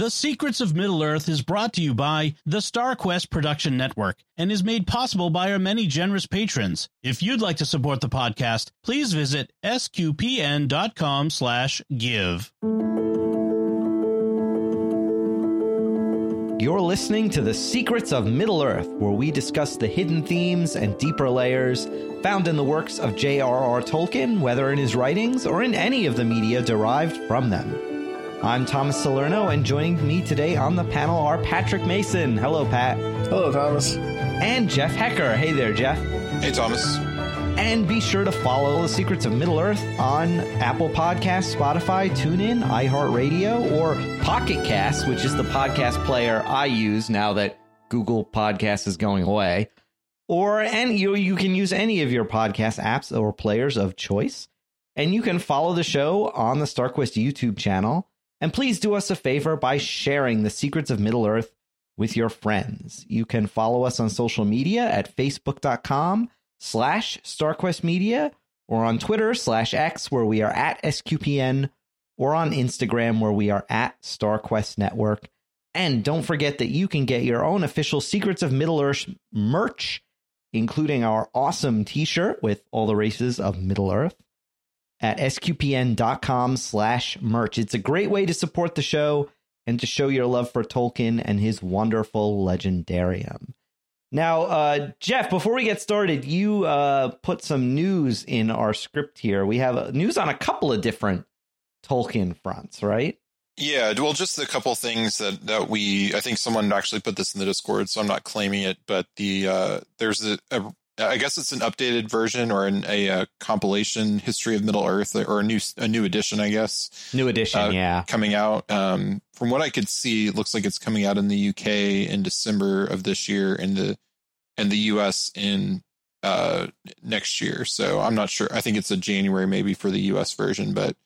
The Secrets of Middle Earth is brought to you by the StarQuest Production Network and is made possible by our many generous patrons. If you'd like to support the podcast, please visit sqpn.com slash give. You're listening to The Secrets of Middle Earth, where we discuss the hidden themes and deeper layers found in the works of J.R.R. Tolkien, whether in his writings or in any of the media derived from them. I'm Thomas Salerno, and joining me today on the panel are Patrick Mason. Hello, Pat. Hello, Thomas. And Jeff Haecker. Hey there, Jeff. Hey, Thomas. And be sure to follow The Secrets of Middle Earth on Apple Podcasts, Spotify, TuneIn, iHeartRadio, or Pocket Cast, which is the podcast player I use now that Google Podcast is going away. Or and you you can use any of your podcast apps or players of choice. And you can follow the show on the StarQuest YouTube channel. And please do us a favor by sharing The Secrets of Middle Earth with your friends. You can follow us on social media at facebook.com slash StarQuest Media or on Twitter slash X where we are at SQPN or on Instagram where we are at StarQuest Network. And don't forget that you can get your own official Secrets of Middle Earth merch, including our awesome t-shirt with all the races of Middle Earth at sqpn.com slash merch. It's a great way to support the show and to show your love for Tolkien and his wonderful legendarium. Now, uh, Jeff, before we get started, you uh, put some news in our script here. We have uh, news on a couple of different Tolkien fronts, right? Yeah, well, just a couple things that, that we, I think someone actually put this in the Discord, so I'm not claiming it, but the uh, there's a, a I guess it's an updated version or an, a, a, compilation history of Middle Earth or a new a new edition, I guess. New edition, uh, yeah, coming out. Um, from what I could see, it looks like it's coming out in the UK in December of this year, and the and the US in uh, next year. So I'm not sure. I think it's a January maybe for the US version, but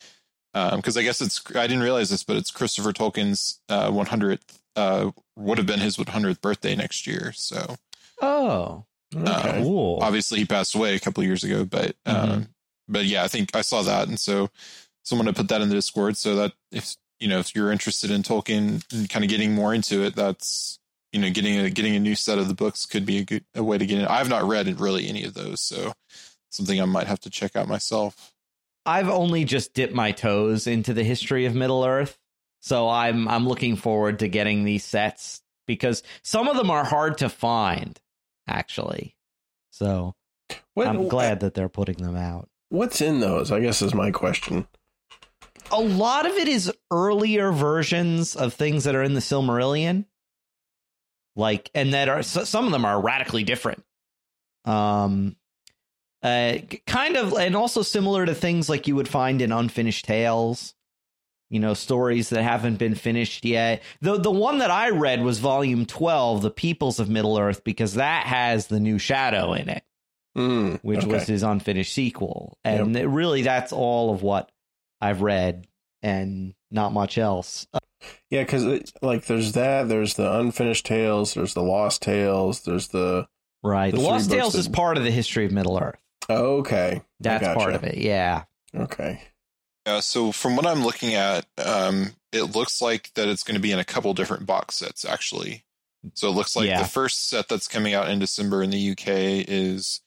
because um, I guess it's I didn't realize this, but it's Christopher Tolkien's uh, 100th uh, would have been his 100th birthday next year. So oh Okay. cool. Obviously, he passed away a couple years ago, but mm-hmm. um, but yeah, I think I saw that, and so someone to put that in the Discord so that if you know if you're interested in Tolkien and kind of getting more into it, that's you know getting a getting a new set of the books could be a good a way to get in. I've not read really any of those, so something I might have to check out myself. I've only just dipped my toes into the history of Middle Earth, so I'm I'm looking forward to getting these sets because some of them are hard to find actually. So what, I'm glad that they're putting them out. What's in those? I guess is my question. A lot of it is earlier versions of things that are in the Silmarillion. Like and that are some of them are radically different. Um uh kind of and also similar to things like you would find in unfinished tales you know stories that haven't been finished yet. The the one that I read was volume 12, The Peoples of Middle Earth because that has the new shadow in it. Mm, which okay. was his unfinished sequel. And yep. really that's all of what I've read and not much else. Yeah, cuz like there's that, there's the unfinished tales, there's the lost tales, there's the Right. The, the Lost Tales that... is part of the history of Middle Earth. Okay. That's gotcha. part of it. Yeah. Okay. Yeah, so from what I'm looking at, um, it looks like that it's going to be in a couple different box sets, actually. So it looks like yeah. the first set that's coming out in December in the UK is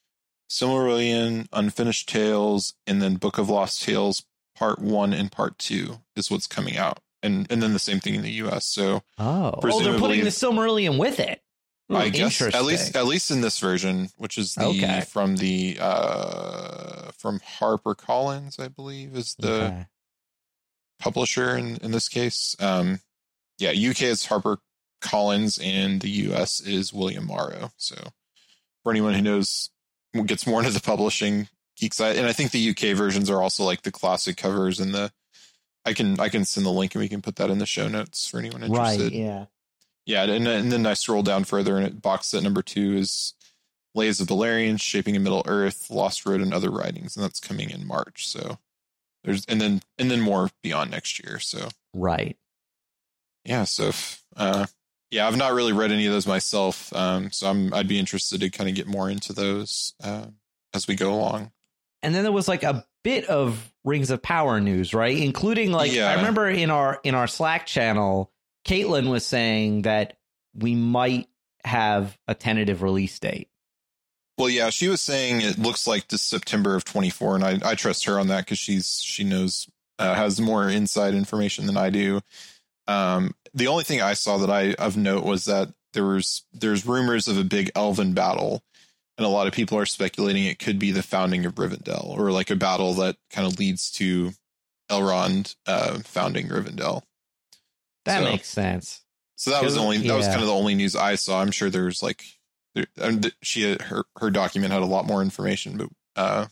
Silmarillion, Unfinished Tales, and then Book of Lost Tales Part One and Part Two is what's coming out, and and then the same thing in the US. So oh, oh, they're putting the Silmarillion with it. I guess at least at least in this version, which is the okay. from the uh from Harper Collins, I believe, is the okay. publisher in in this case. Um, yeah, UK is Harper Collins, and the US is William Morrow. So for anyone who knows gets more into the publishing geek side, and I think the UK versions are also like the classic covers and the. I can I can send the link and we can put that in the show notes for anyone interested. Right. Yeah. Yeah, and, and then I scroll down further, and box set number two is Lays of Beleriand, Shaping a Middle Earth, Lost Road, and Other Writings, and that's coming in March. So there's and then and then more beyond next year. So right, yeah. So if, uh, yeah, I've not really read any of those myself, um, so I'm I'd be interested to kind of get more into those uh, as we go along. And then there was like a bit of Rings of Power news, right? Including like yeah. I remember in our in our Slack channel Caitlin was saying that we might have a tentative release date. Well, yeah, she was saying it looks like this September of 24, and I, I trust her on that because she's she knows uh, has more inside information than I do. Um, the only thing I saw that I of note was that there was there's rumors of a big elven battle, and a lot of people are speculating it could be the founding of Rivendell or like a battle that kind of leads to Elrond uh, founding Rivendell. That so, makes sense. So that was the only that was kind of the only news I saw. I'm sure there's like there, she her her document had a lot more information, but uh,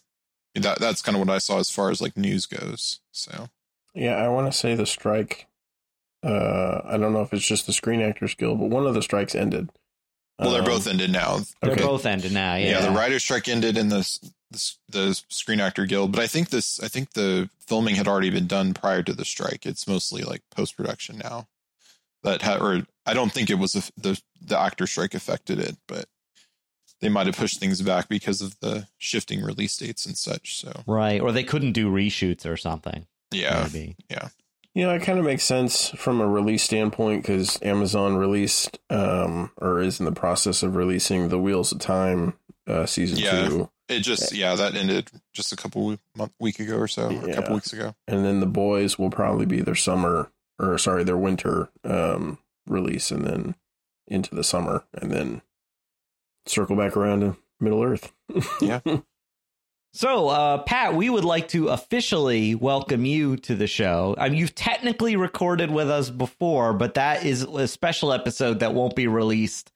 that that's kind of what I saw as far as like news goes. So yeah, I want to say the strike. Uh, I don't know if it's just the Screen Actors Guild, but one of the strikes ended. Well, they're um, both ended now. They're okay. both ended now. Yeah. yeah, the writer strike ended in the, the the Screen Actor Guild, but I think this I think the filming had already been done prior to the strike. It's mostly like post production now. That had, or I don't think it was a, the the actor strike affected it, but they might have pushed things back because of the shifting release dates and such. So right, or they couldn't do reshoots or something. Yeah, maybe. yeah. You know, it kind of makes sense from a release standpoint because Amazon released um, or is in the process of releasing the Wheels of Time uh, season yeah, two. It just yeah that ended just a couple month week ago or so, or a couple weeks ago. And then the boys will probably be their summer or sorry their winter um, release, and then into the summer, and then circle back around to Middle Earth. yeah. So, uh, Pat, we would like to officially welcome you to the show. I mean, you've technically recorded with us before, but that is a special episode that won't be released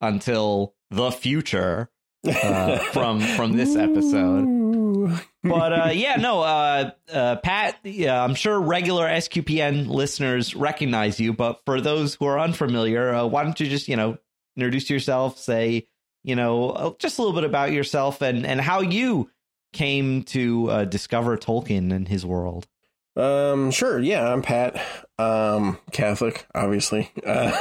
until the future uh, from from this episode. But uh, yeah, no, uh, uh, Pat, yeah, I'm sure regular SQPN listeners recognize you, but for those who are unfamiliar, uh, why don't you just you know introduce yourself, say you know uh, just a little bit about yourself and and how you came to uh, discover Tolkien and his world? Um, sure. Yeah, I'm Pat. Um, Catholic, obviously. Uh,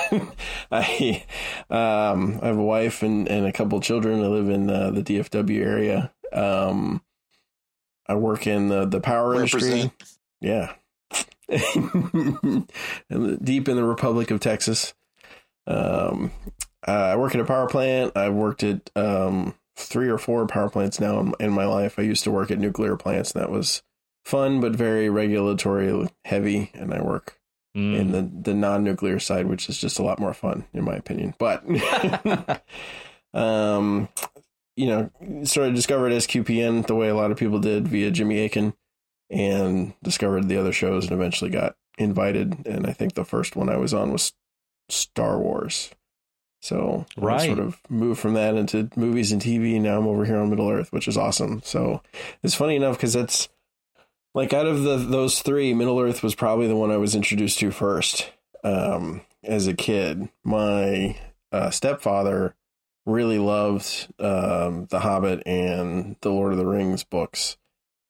I, um, I have a wife and, and a couple children. I live in uh, the DFW area. Um, I work in the, the power industry. Yeah. Deep in the Republic of Texas. Um, I work at a power plant. I've worked at, um, three or four power plants now in, in my life. I used to work at nuclear plants, and that was fun but very regulatory heavy. And I work mm. in the the non nuclear side, which is just a lot more fun, in my opinion. But um, you know, sort of discovered SQPN the way a lot of people did via Jimmy Akin, and discovered the other shows, and eventually got invited. And I think the first one I was on was Star Wars. So right. I sort of moved from that into movies and TV. Now I'm over here on Middle Earth, which is awesome. So it's funny enough because it's like out of the those three, Middle Earth was probably the one I was introduced to first um, as a kid. My uh, stepfather really loved um, The Hobbit and the Lord of the Rings books.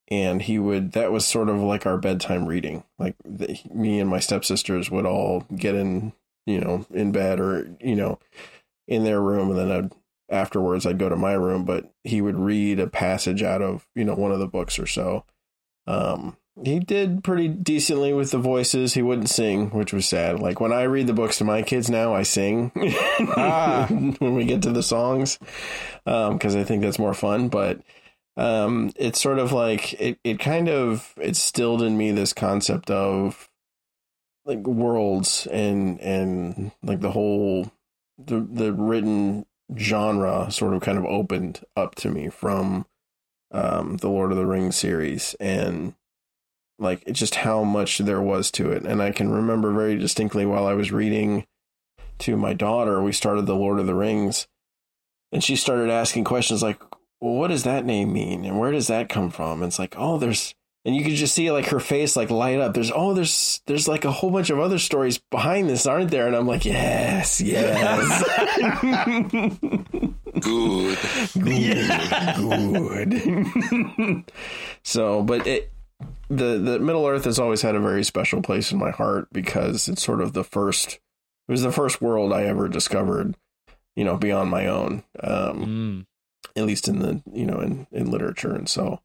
And he would, that was sort of like our bedtime reading. Like the, me and my stepsisters would all get in you know, in bed or, you know, in their room. And then I'd, afterwards I'd go to my room, but he would read a passage out of, you know, one of the books or so. Um, he did pretty decently with the voices. He wouldn't sing, which was sad. Like when I read the books to my kids now, I sing ah. when we get to the songs um, because um, I think that's more fun. But um, it's sort of like it. It kind of it stilled in me this concept of like worlds and and like the whole the the written genre sort of kind of opened up to me from um the Lord of the Rings series and like just how much there was to it and I can remember very distinctly while I was reading to my daughter we started the Lord of the Rings and she started asking questions like well what does that name mean and where does that come from and it's like oh there's and you could just see like her face like light up. There's oh, there's there's like a whole bunch of other stories behind this, aren't there? And I'm like, yes, yes, good, good, good. so, but it the the Middle Earth has always had a very special place in my heart because it's sort of the first. It was the first world I ever discovered, you know, beyond my own. Um, mm. At least in the you know in in literature, and so.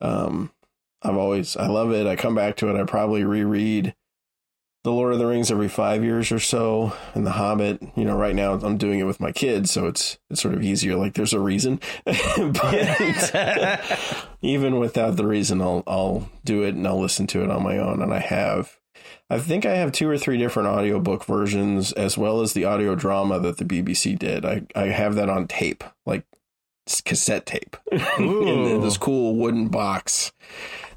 Um, I've always I love it. I come back to it. I probably reread the Lord of the Rings every five years or so, and The Hobbit. You know, right now I'm doing it with my kids, so it's it's sort of easier. Like there's a reason, but even without the reason, I'll I'll do it and I'll listen to it on my own, and I have. I think I have two or three different audiobook versions as well as the audio drama that the BBC did. I, I have that on tape, like cassette tape in this cool wooden box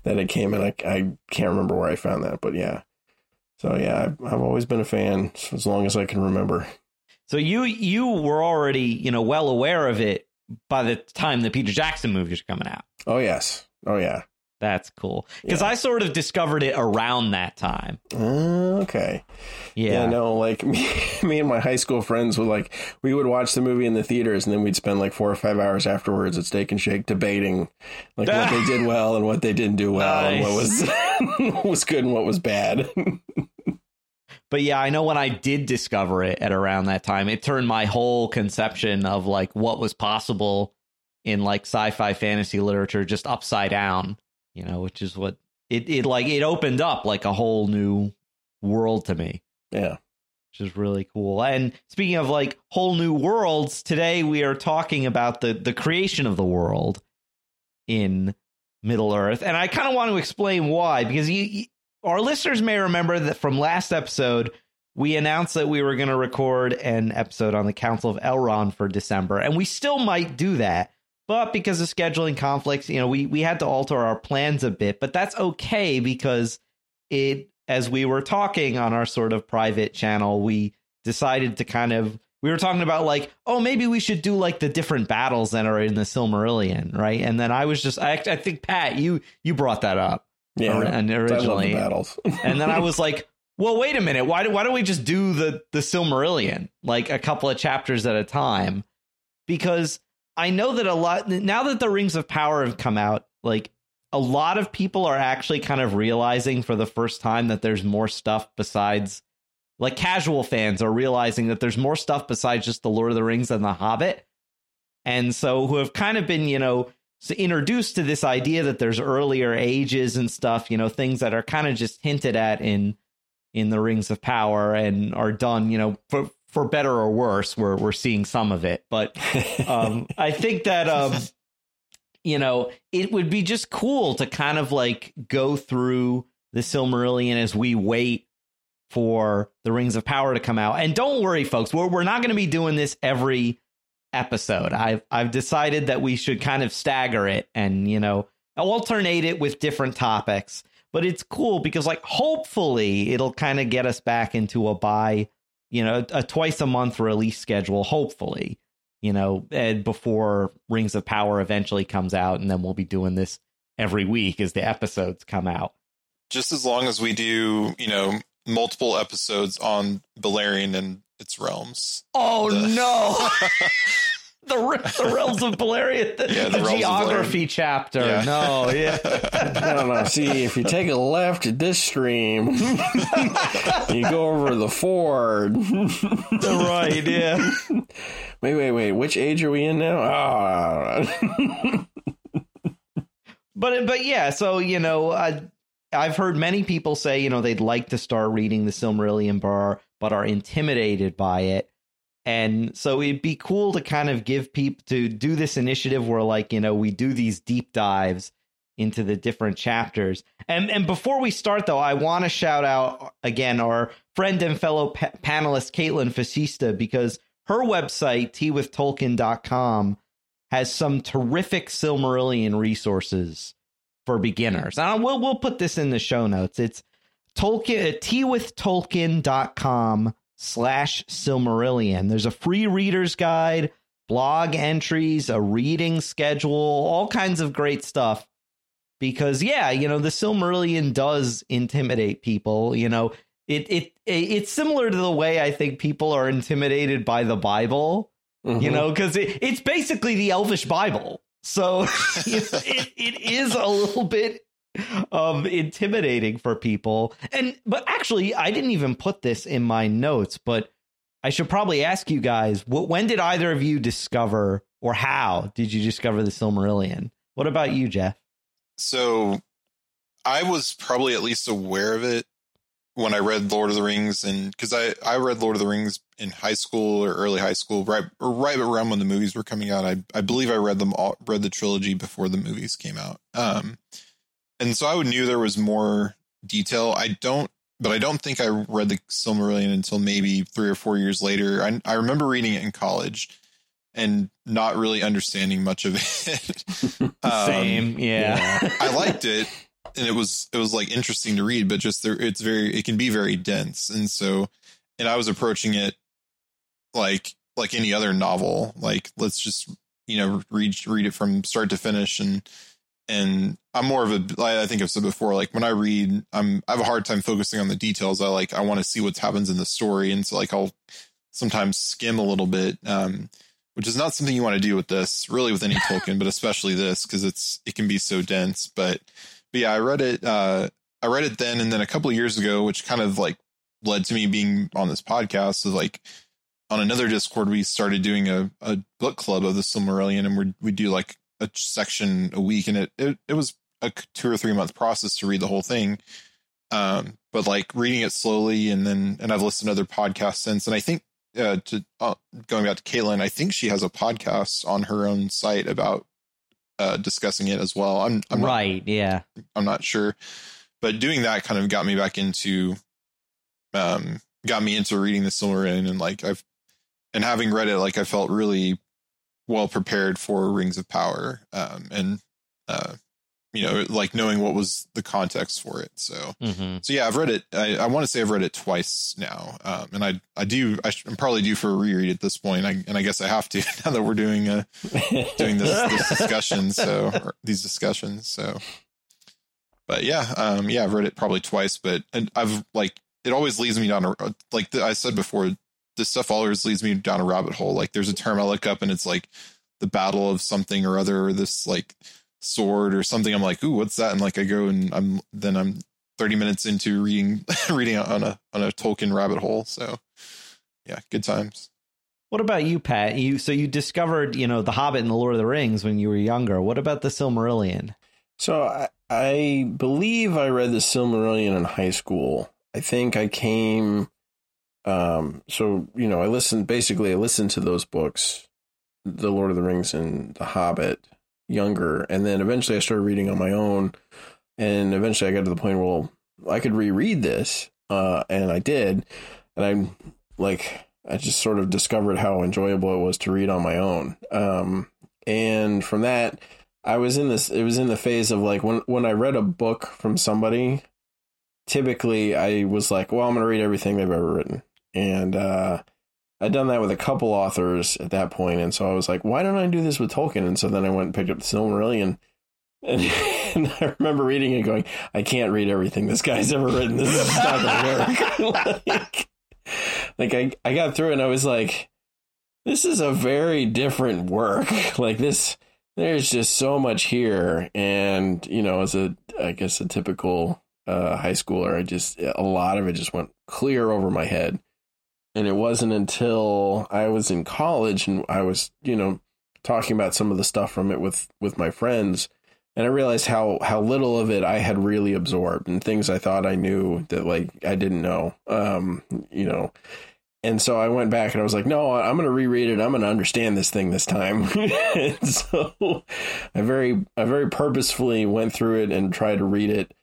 that it came in. I, I can't remember where I found that, but yeah. So yeah, I've, always been a fan as long as I can remember. So you you were already you know well aware of it by the time the Peter Jackson movies are coming out. Oh yes, oh yeah. That's cool because yeah. I sort of discovered it around that time. Uh, okay. Yeah. yeah. No, like me, me and my high school friends would like we would watch the movie in the theaters and then we'd spend like four or five hours afterwards at Steak and Shake debating like what they did well and what they didn't do well nice. and what was what was good and what was bad. But yeah, I know when I did discover it at around that time, it turned my whole conception of like what was possible in like sci-fi fantasy literature just upside down you know, which is what it, it like it opened up like a whole new world to me. Yeah. Which is really cool. And speaking of like whole new worlds, today we are talking about the the creation of the world in Middle Earth. And I kind of want to explain why because you, you, our listeners may remember that from last episode we announced that we were going to record an episode on the Council of Elrond for December, and we still might do that. But because of scheduling conflicts, you know, we we had to alter our plans a bit, but that's okay because it as we were talking on our sort of private channel, we decided to kind of we were talking about like, oh, maybe we should do like the different battles that are in the Silmarillion, right? And then I was just, I, I think Pat, you you brought that up, yeah, and originally battles, and then I was like, well, wait a minute, why do why don't we just do the the Silmarillion like a couple of chapters at a time? Because I know that a lot now that the Rings of Power have come out, like a lot of people are actually kind of realizing for the first time that there's more stuff besides like casual fans are realizing that there's more stuff besides just the Lord of the Rings and the Hobbit. And so who have kind of been, you know, introduced to this idea that there's earlier ages and stuff, you know, things that are kind of just hinted at in in the Rings of Power and are done, you know, for for better or worse, we're we're seeing some of it. But um, I think that um, you know it would be just cool to kind of like go through the Silmarillion as we wait for the Rings of Power to come out. And don't worry, folks, we're we're not going to be doing this every episode. I've I've decided that we should kind of stagger it and you know alternate it with different topics. But it's cool because like hopefully it'll kind of get us back into a buy you know, a twice a month release schedule, hopefully, you know, before Rings of Power eventually comes out, and then we'll be doing this every week as the episodes come out. Just as long as we do, you know, multiple episodes on Beleriand and its realms. Oh the- no. the, the realms of Beleriand, the, yeah, the, the geography chapter. No, yeah. No, yeah. no, no. See, if you take a left at this stream, you go over the ford. The right, yeah. Wait, wait, wait. Which age are we in now? Ah. but but yeah, so you know, I, I've heard many people say you know they'd like to start reading the Silmarillion bar, but are intimidated by it. And so it'd be cool to kind of give people to do this initiative where, like, you know, we do these deep dives into the different chapters. And and before we start, though, I want to shout out uh, again our friend and fellow pa- panelist Caitlin Fascista because her website teawithtolkien.com has some terrific Silmarillion resources for beginners. And we'll we'll put this in the show notes. It's Tolkien teawithtolkien.com slash Silmarillion. There's a free reader's guide, blog entries, a reading schedule, all kinds of great stuff. Because yeah, you know, the Silmarillion does intimidate people. You know, it it it's similar to the way I think people are intimidated by the Bible. Mm-hmm. You know, because it, it's basically the Elvish Bible. So it, it is a little bit um intimidating for people and but actually i didn't even put this in my notes but i should probably ask you guys what, when did either of you discover or how did you discover the silmarillion what about you jeff so i was probably at least aware of it when I read Lord of the Rings, and because I I read Lord of the Rings in high school or early high school, right right around when the movies were coming out. I I believe I read them all, read the trilogy before the movies came out. Um, and so I knew there was more detail. I don't, but I don't think I read the Silmarillion until maybe three or four years later. I I remember reading it in college and not really understanding much of it. um, Same, yeah. yeah. I liked it, and it was it was like interesting to read, but just there, it's very it can be very dense, and so and I was approaching it like like any other novel, like let's just you know read read it from start to finish, and and I'm more of a I think I've said before, like when I read, I'm I have a hard time focusing on the details. I like I want to see what happens in the story, and so like I'll sometimes skim a little bit. Um, which is not something you want to do with this, really with any Tolkien, but especially this because it's it can be so dense. But but yeah, I read it. Uh, I read it then, and then a couple of years ago, which kind of like led to me being on this podcast. So like on another Discord, we started doing a, a book club of the Silmarillion, and we we do like a section a week, and it it, it was a two or three month process to read the whole thing. Um, but like reading it slowly, and then and I've listened to other podcasts since, and I think uh, to uh, going back to Caitlin, I think she has a podcast on her own site about uh, discussing it as well. I'm, I'm right. Not, yeah. I'm not sure, but doing that kind of got me back into, um, got me into reading the Silmarillion and like I've, and having read it, like I felt really well prepared for Rings of Power. Um, and, uh, you know, like knowing what was the context for it. So, mm-hmm. so yeah, I've read it. I, I want to say I've read it twice now. Um, and I, I do, I am probably due for a reread at this point. I, and I guess I have to now that we're doing, uh, doing this, this discussion. So these discussions. So, but yeah, um, yeah, I've read it probably twice, but and I've like, it always leads me down a, like the, I said before, this stuff always leads me down a rabbit hole. Like there's a term I look up and it's like the battle of something or other, or this like, sword or something. I'm like, ooh, what's that? And like I go and I'm then I'm 30 minutes into reading reading on a on a Tolkien rabbit hole. So yeah, good times. What about you, Pat? You so you discovered, you know, The Hobbit and The Lord of the Rings when you were younger. What about the Silmarillion? So I, I believe I read the Silmarillion in high school. I think I came um so you know, I listened basically I listened to those books, The Lord of the Rings and The Hobbit younger, and then eventually I started reading on my own, and eventually I got to the point where I could reread this, uh, and I did, and I'm like I just sort of discovered how enjoyable it was to read on my own, um, and from that I was in this it was in the phase of like when when I read a book from somebody, typically I was like, well, I'm going to read everything they've ever written, and uh, I'd done that with a couple authors at that point, and so I was like, why don't I do this with Tolkien? And so then I went and picked up the Silmarillion, and, and I remember reading it, going, I can't read everything this guy's ever written. This is not gonna work. like, like I, I got through it and I was like, this is a very different work. like this, there's just so much here, and you know, as a, I guess a typical uh, high schooler, I just a lot of it just went clear over my head and it wasn't until I was in college and I was, you know, talking about some of the stuff from it with with my friends and I realized how how little of it I had really absorbed and things I thought I knew that like I didn't know. Um, you know. And so I went back and I was like, no, I'm going to reread it. I'm going to understand this thing this time. so I very I very purposefully went through it and tried to read it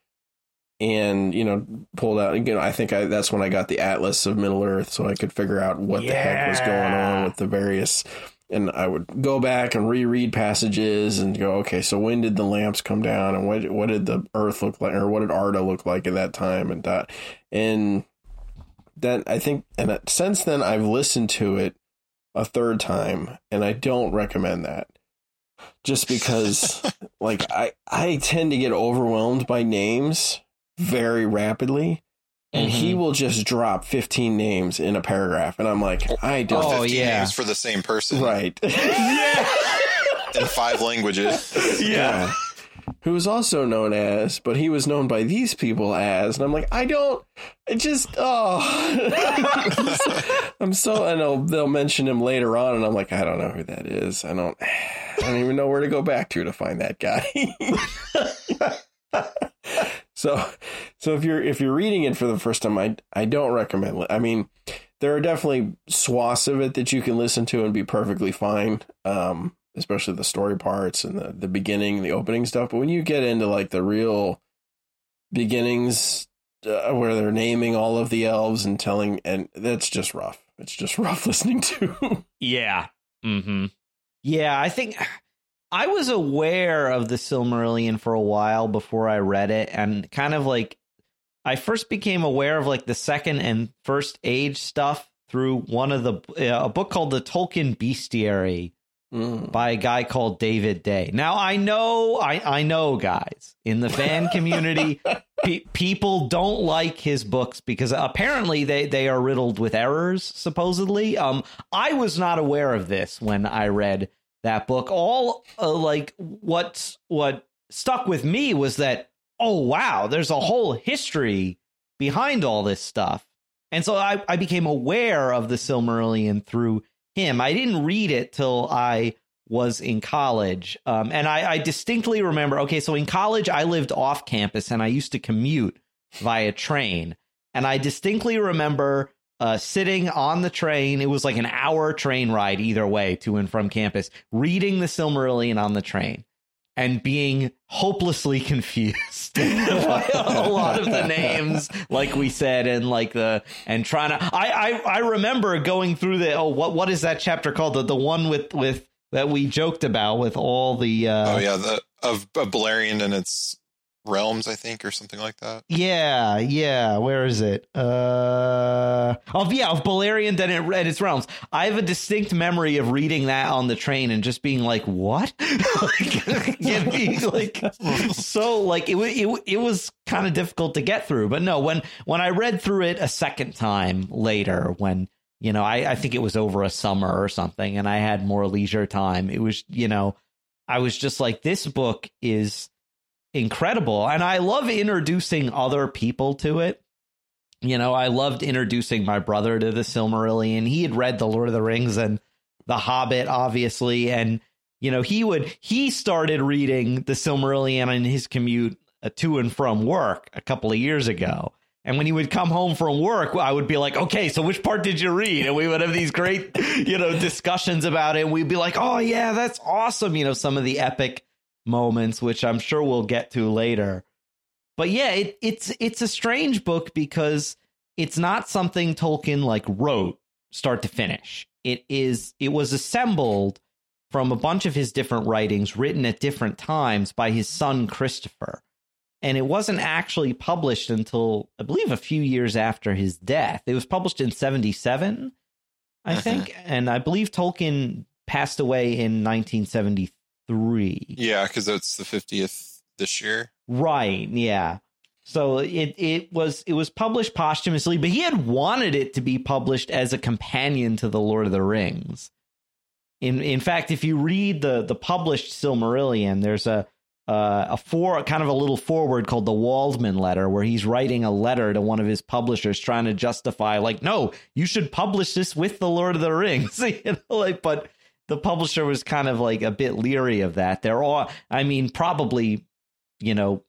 and you know pulled out you know i think I, that's when i got the atlas of middle earth so i could figure out what yeah. the heck was going on with the various and i would go back and reread passages and go okay so when did the lamps come down and what what did the earth look like or what did arda look like at that time and that and then i think and since then i've listened to it a third time and i don't recommend that just because like i i tend to get overwhelmed by names very rapidly and mm-hmm. he will just drop 15 names in a paragraph and i'm like i don't oh yeah names for the same person. Right. Yeah. In five languages. Yeah. yeah. Who was also known as but he was known by these people as and i'm like i don't I just oh. I'm so and they'll, they'll mention him later on and i'm like i don't know who that is. I don't i don't even know where to go back to to find that guy So, so if you're if you're reading it for the first time, I I don't recommend. It. I mean, there are definitely swaths of it that you can listen to and be perfectly fine. Um, especially the story parts and the the beginning, the opening stuff. But when you get into like the real beginnings, uh, where they're naming all of the elves and telling, and that's just rough. It's just rough listening to. yeah. Hmm. Yeah, I think I was aware of the Silmarillion for a while before I read it, and kind of like I first became aware of like the second and first age stuff through one of the uh, a book called the Tolkien Bestiary mm. by a guy called David Day. Now I know I I know guys in the fan community pe- people don't like his books because apparently they they are riddled with errors supposedly. Um I was not aware of this when I read that book. All uh, like what what stuck with me was that oh wow, there's a whole history behind all this stuff. And so I, I became aware of the Silmarillion through him. I didn't read it till I was in college. Um, and I, I distinctly remember okay, so in college, I lived off campus and I used to commute via train. And I distinctly remember uh, sitting on the train. It was like an hour train ride either way to and from campus, reading the Silmarillion on the train and being hopelessly confused by a lot of the names, like we said, and like the and trying to. I I, I remember going through the oh what what is that chapter called the the one with with that we joked about with all the uh, oh yeah the of, of Beleriand and its realms, I think, or something like that. Yeah, yeah. Where is it? Uh, of yeah, of Beleriand and, it, and its realms. I have a distinct memory of reading that on the train and just being like, "What?" like, being like so like it it it was kind of difficult to get through. But no, when when I read through it a second time later, when you know, I, I think it was over a summer or something, and I had more leisure time. It was, you know, I was just like, this book is incredible. And I love introducing other people to it. You know, I loved introducing my brother to the Silmarillion. He had read The Lord of the Rings and The Hobbit, obviously. And, you know, he would, he started reading the Silmarillion in his commute uh, to and from work a couple of years ago. And when he would come home from work, I would be like, okay, so which part did you read? And we would have these great, you know, discussions about it. And we'd be like, oh, yeah, that's awesome. You know, some of the epic moments, which I'm sure we'll get to later. But yeah, it, it's it's a strange book because it's not something Tolkien like wrote start to finish. It is it was assembled from a bunch of his different writings written at different times by his son Christopher and it wasn't actually published until I believe a few years after his death. It was published in 77, I uh-huh. think, and I believe Tolkien passed away in 1973. Yeah, cuz it's the 50th this year. Right, yeah. So it it was it was published posthumously, but he had wanted it to be published as a companion to the Lord of the Rings. In in fact, if you read the the published Silmarillion, there's a uh, a for kind of a little forward called the Waldman letter, where he's writing a letter to one of his publishers trying to justify, like, no, you should publish this with the Lord of the Rings, you know, like, but the publisher was kind of like a bit leery of that. They're all, I mean, probably, you know,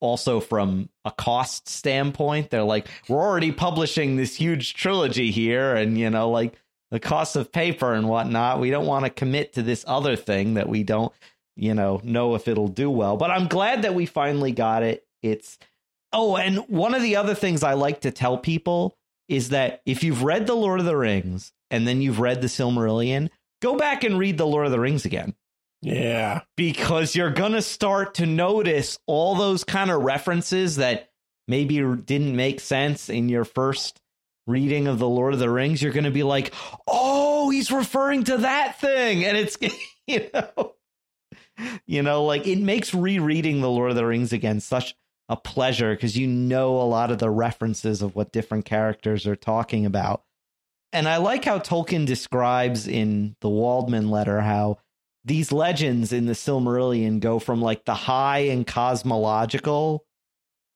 also from a cost standpoint, they're like, we're already publishing this huge trilogy here, and you know, like the cost of paper and whatnot. We don't want to commit to this other thing that we don't you know, know if it'll do well. But I'm glad that we finally got it. It's oh, and one of the other things I like to tell people is that if you've read The Lord of the Rings and then you've read The Silmarillion, go back and read The Lord of the Rings again. Yeah. Because you're going to start to notice all those kind of references that maybe didn't make sense in your first reading of The Lord of the Rings. You're going to be like, oh, he's referring to that thing. And it's, you know, you know, like it makes rereading The Lord of the Rings again such a pleasure because you know a lot of the references of what different characters are talking about. And I like how Tolkien describes in the Waldman letter how these legends in the Silmarillion go from like the high and cosmological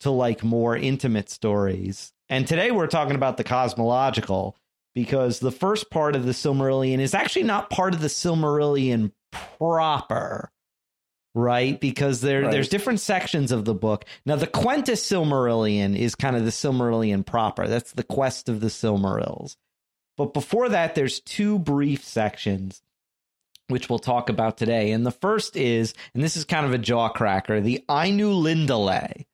to like more intimate stories. And today we're talking about the cosmological because the first part of the Silmarillion is actually not part of the Silmarillion proper. right? Because there right. there's different sections of the book. Now, the Quenta Silmarillion is kind of the Silmarillion proper. That's the quest of the Silmarils. But before that, there's two brief sections which we'll talk about today. And the first is, and this is kind of a jaw cracker, the Ainulindale.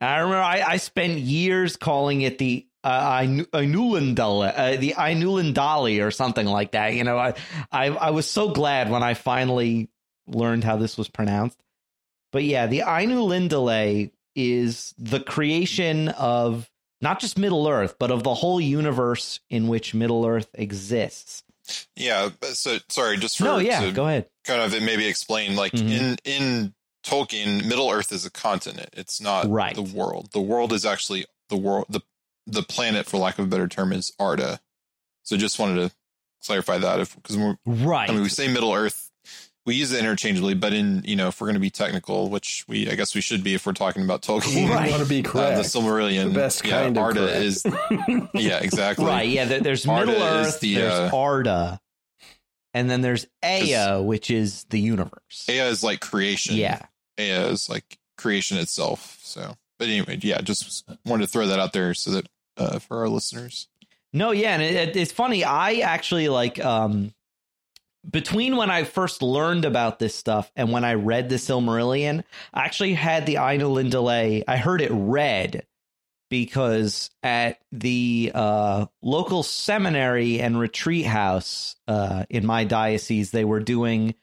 I remember I, I spent years calling it the uh, Ainulindale, uh, the Ainulindali or something like that. You know, I, I I was so glad when I finally learned how this was pronounced. But yeah, the Ainulindale is the creation of not just Middle Earth, but of the whole universe in which Middle Earth exists. Yeah. So sorry, just for no, yeah, go ahead. Kind of maybe explain like mm-hmm. in in Tolkien, Middle Earth is a continent. It's not right. the world. The world is actually the world. the The planet, for lack of a better term, is Arda. So just wanted to clarify that if because we're right. I mean, we say Middle Earth we use it interchangeably, but in you know, if we're going to be technical, which we I guess we should be if we're talking about Tolkien, right. want to be correct. Uh, the Silmarillion, the best yeah, kind Arda of is, yeah, exactly, right. Yeah, there's Arda Middle Earth, the, there's uh, Arda, and then there's Ea, which is the universe. Ea is like creation. Yeah, Ea is like creation itself. So, but anyway, yeah, just wanted to throw that out there so that uh, for our listeners. No, yeah, and it, it's funny. I actually like um between when I first learned about this stuff and when I read the Silmarillion, I actually had the Ainulindale. I heard it read because at the uh, local seminary and retreat house uh, in my diocese, they were doing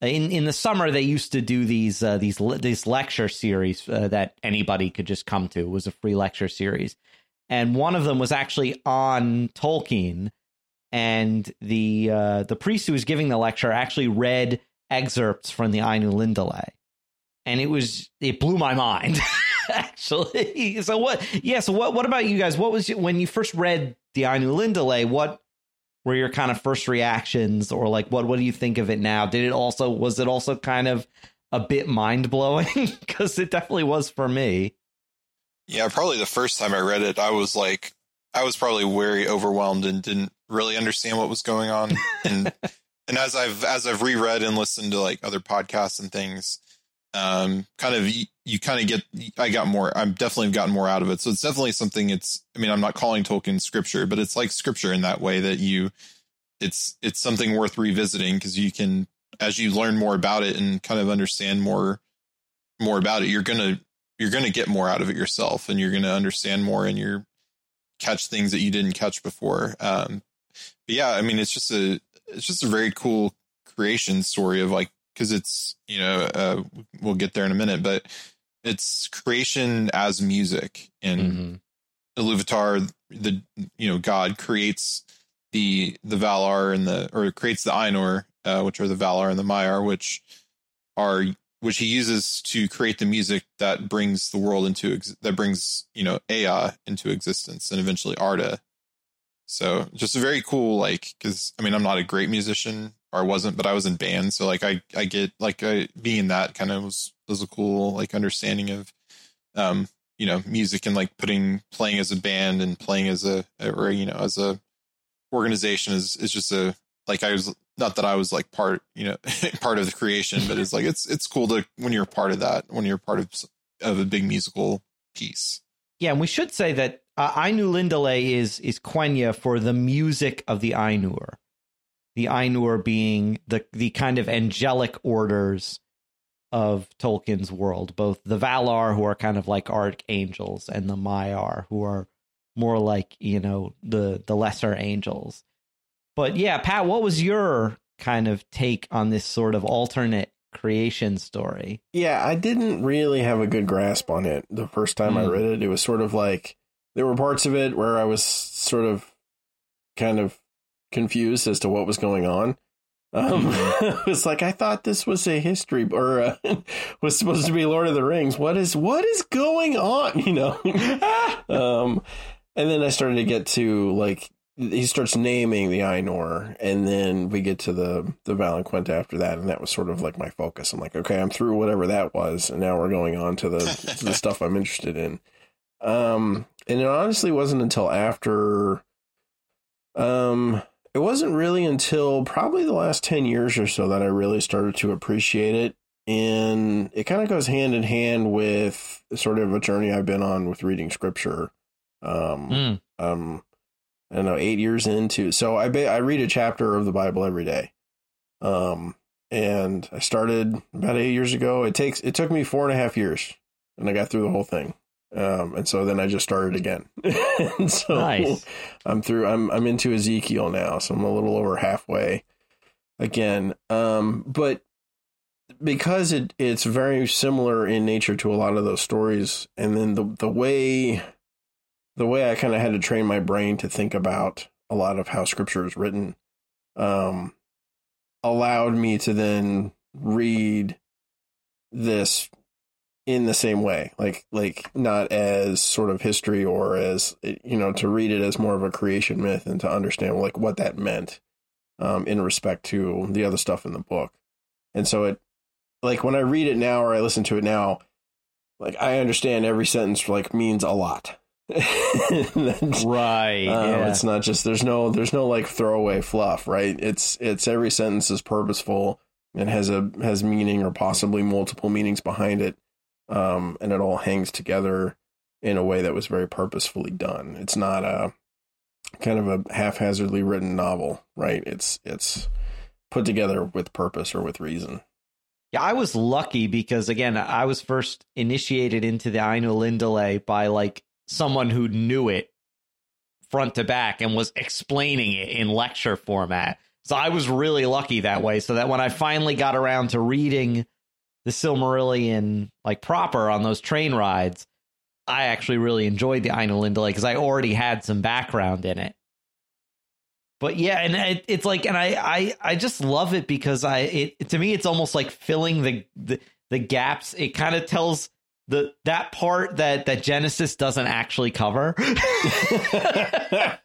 in in the summer. They used to do these uh, these these lecture series uh, that anybody could just come to. It was a free lecture series, and one of them was actually on Tolkien and the uh, the priest who was giving the lecture actually read excerpts from the Ainulindale, and it was it blew my mind actually. So what? Yeah. So what? What about you guys? What was when you first read the Ainulindale? What were your kind of first reactions, or like what? What do you think of it now? Did it also was it also kind of a bit mind blowing? Because it definitely was for me. Yeah, probably the first time I read it, I was like, I was probably very overwhelmed and didn't really understand what was going on. And and as I've as I've reread and listened to like other podcasts and things, um, kind of you, you kind of get I got more. I'm definitely gotten more out of it. So it's definitely something. It's I mean I'm not calling Tolkien scripture, but it's like scripture in that way that you it's it's something worth revisiting because you can as you learn more about it and kind of understand more more about it, you're gonna you're gonna get more out of it yourself, and you're gonna understand more, and you're catch things that you didn't catch before. Um, but yeah, I mean, it's just a it's just a very cool creation story of like because it's you know uh, we'll get there in a minute, but it's creation as music and mm-hmm. Iluvatar, the you know God creates the the Valar and the or creates the Ainur, uh, which are the Valar and the Maiar, which are which he uses to create the music that brings the world into ex- that brings you know Ea into existence and eventually Arda so just a very cool, like, cause I mean, I'm not a great musician or I wasn't, but I was in band. So like, I, I get like I, being that kind of was, was a cool, like understanding of, um, you know, music and like putting, playing as a band and playing as a, or, you know, as a organization is, is just a, like I was, not that I was like part, you know, part of the creation, but it's like, it's, it's cool to, when you're part of that, when you're part of, of a big musical piece. Yeah. And we should say that uh, Ainulindale is is Quenya for the music of the Ainur. The Ainur being the the kind of angelic orders of Tolkien's world, both the Valar who are kind of like archangels and the Maiar who are more like, you know, the the lesser angels. But yeah, Pat, what was your kind of take on this sort of alternate creation story? Yeah, I didn't really have a good grasp on it the first time mm. I read it. It was sort of like there were parts of it where I was sort of kind of confused as to what was going on. Um, mm-hmm. it's like I thought this was a history or uh, was supposed to be Lord of the Rings. What is what is going on? You know. um, and then I started to get to like he starts naming the Ainur, and then we get to the the Valaquenta after that, and that was sort of like my focus. I'm like, okay, I'm through whatever that was, and now we're going on to the to the stuff I'm interested in. Um, and it honestly wasn't until after, um, it wasn't really until probably the last 10 years or so that I really started to appreciate it. and it kind of goes hand in hand with sort of a journey I've been on with reading scripture. Um, mm. um, I don't know, eight years into. So I ba- I read a chapter of the Bible every day. Um, and I started about eight years ago. It takes it took me four and a half years, and I got through the whole thing. Um, and so then I just started again. and so nice. I'm through. I'm I'm into Ezekiel now, so I'm a little over halfway again. Um, but because it it's very similar in nature to a lot of those stories, and then the the way the way I kind of had to train my brain to think about a lot of how scripture is written, um, allowed me to then read this in the same way like like not as sort of history or as you know to read it as more of a creation myth and to understand like what that meant um, in respect to the other stuff in the book. And so it like when i read it now or i listen to it now like i understand every sentence like means a lot. Right um, yeah. it's not just there's no there's no like throwaway fluff right? It's it's every sentence is purposeful and has a has meaning or possibly multiple meanings behind it um, and it all hangs together in a way that was very purposefully done. It's not a kind of a haphazardly written novel, right? It's it's put together with purpose or with reason. Yeah, I was lucky because again, I was first initiated into the Ainulindale by like someone who knew it front to back and was explaining it in lecture format. So I was really lucky that way. So that when I finally got around to reading the Silmarillion like proper on those train rides, I actually really enjoyed the Ainulindale because I already had some background in it. But yeah, and it, it's like, and I, I, I just love it because I, it to me, it's almost like filling the the, the gaps. It kind of tells the that part that that Genesis doesn't actually cover. yeah,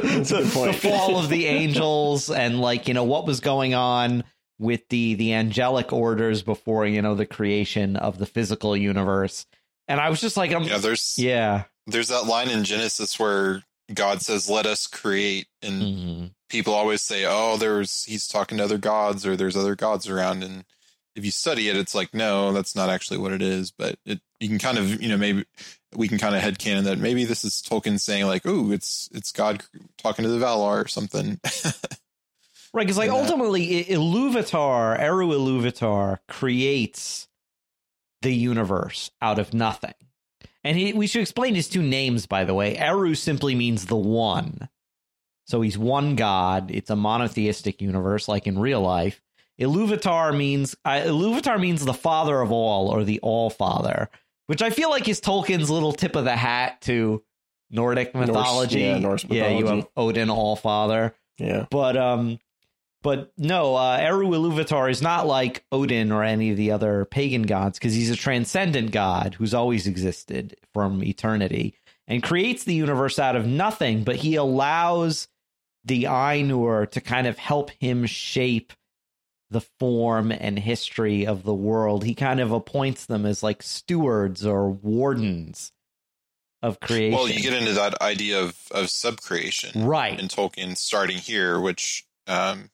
the, the, fall of the angels and like you know what was going on with the the angelic orders before you know the creation of the physical universe. And i was just like I'm, yeah there's yeah. there's that line in genesis where god says let us create and mm-hmm. people always say oh there's he's talking to other gods or there's other gods around and if you study it it's like no that's not actually what it is but it you can kind of you know maybe we can kind of headcanon that maybe this is tolkien saying like oh it's it's god talking to the valar or something Right, because like ultimately, Iluvatar, Eru Iluvatar creates the universe out of nothing. And he, we should explain his two names, by the way. Eru simply means the one. So he's one god. It's a monotheistic universe, like in real life. Iluvatar means uh, Iluvatar means the father of all, or the All Father, which I feel like is Tolkien's little tip of the hat to Nordic mythology. Norse, yeah, Norse mythology. Yeah, you have Odin, All Father. Yeah, but um, but no, uh, Eru Iluvatar is not like Odin or any of the other pagan gods because he's a transcendent god who's always existed from eternity and creates the universe out of nothing, but he allows the Ainur to kind of help him shape the form and history of the world. He kind of appoints them as like stewards or wardens of creation. Well, you get into that idea of of subcreation, right? In Tolkien, starting here, which um,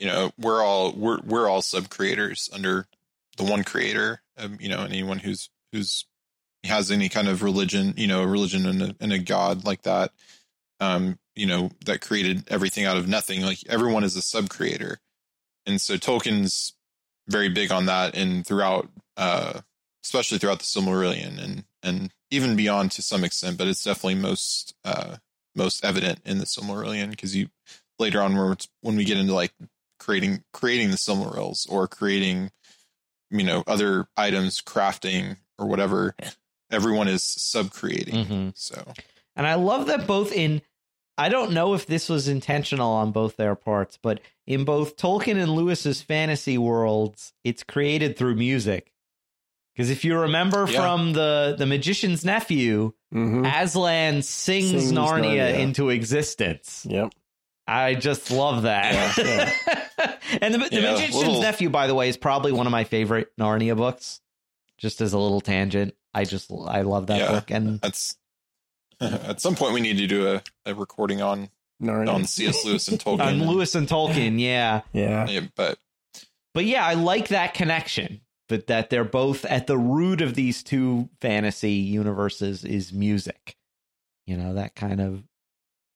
you know we're all we're we're all sub creators under the one creator um, you know anyone who's who's has any kind of religion you know a religion and a, and a god like that um you know that created everything out of nothing. Like everyone is a sub creator. And so tolkien's very big on that and throughout uh especially throughout the silmarillion and and even beyond to some extent but it's definitely most uh most evident in the silmarillion because you later on when when we get into like creating creating the Silmarils or creating you know other items, crafting or whatever. Everyone is sub creating. Mm-hmm. So, and I love that both in. I don't know if this was intentional on both their parts, but in both Tolkien and Lewis's fantasy worlds, it's created through music. Because if you remember yeah. from the the magician's nephew, mm-hmm. Aslan sings, sings Narnia, Narnia, into existence. Yep. I just love that. Yeah, yeah. And the, the yeah, Magician's little... Nephew, by the way, is probably one of my favorite Narnia books. Just as a little tangent, I just I love that book. And that's at some point we need to do a, a recording on Narnia. on C.S. Lewis and Tolkien. on Lewis and Tolkien, yeah, yeah. yeah. But but yeah, I like that connection. But that they're both at the root of these two fantasy universes is music. You know, that kind of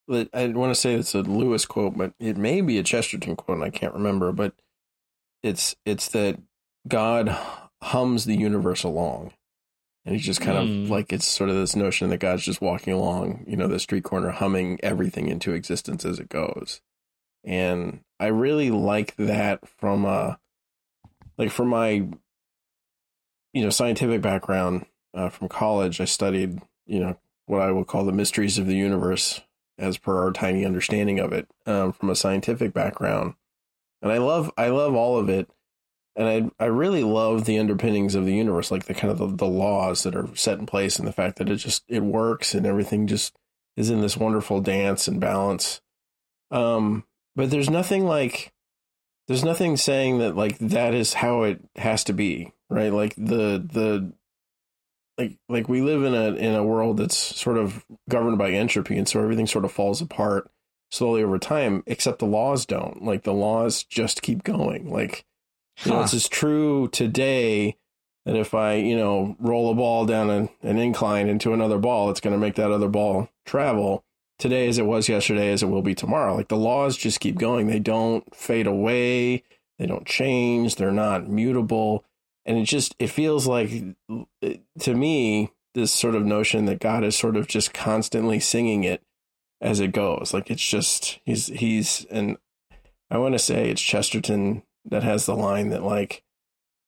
I want to say it's a Lewis quote, but it may be a Chesterton quote, and I can't remember. But it's it's that God hums the universe along, and he's just kind mm. of hmm. like it's sort of this notion that God's just walking along, you know, the street corner, humming everything into existence as it goes. And I really like that from a like from my you know scientific background uh, from college. I studied you know what I would call the mysteries of the universe as per our tiny understanding of it um, from a scientific background. And I love I love all of it, and I I really love the underpinnings of the universe, like the kind of the, the laws that are set in place, and the fact that it just it works and everything just is in this wonderful dance and balance. Um, but there's nothing like there's nothing saying that like that is how it has to be, right? Like the the like like we live in a in a world that's sort of governed by entropy and so everything sort of falls apart slowly over time except the laws don't. Like the laws just keep going. Like you huh. know it's as true today that if i you know roll a ball down an, an incline into another ball it's going to make that other ball travel. Today as it was yesterday as it will be tomorrow. Like the laws just keep going. They don't fade away. They don't change. They're not mutable and it just it feels like to me this sort of notion that God is sort of just constantly singing it as it goes. Like it's just he's he's and I want to say it's Chesterton that has the line that like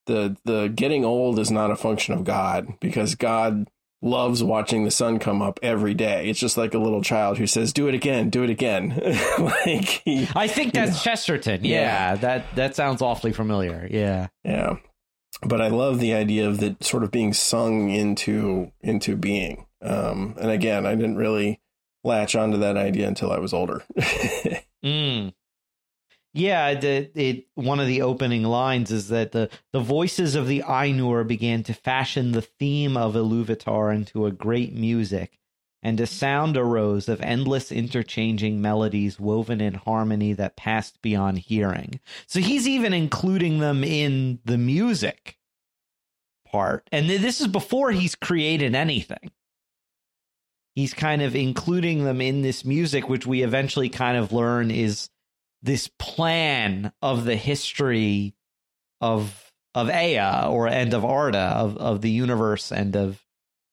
the the getting old is not a function of God because God loves watching the sun come up every day. It's just like a little child who says, "Do it again, do it again." like he, I think that's know. Chesterton. Yeah, yeah, that that sounds awfully familiar. Yeah, yeah but I love the idea of that sort of being sung into into being. Um, and again, I didn't really latch onto that idea until I was older. mm. Yeah, the, it one of the opening lines is that the the voices of the Ainur began to fashion the theme of Iluvatar into a great music and a sound arose of endless interchanging melodies woven in harmony that passed beyond hearing. So he's even including them in the music part. And this is before he's created anything. He's kind of including them in this music, which we eventually kind of learn is this plan of the history of of Ea or and of Arda of, of the universe and of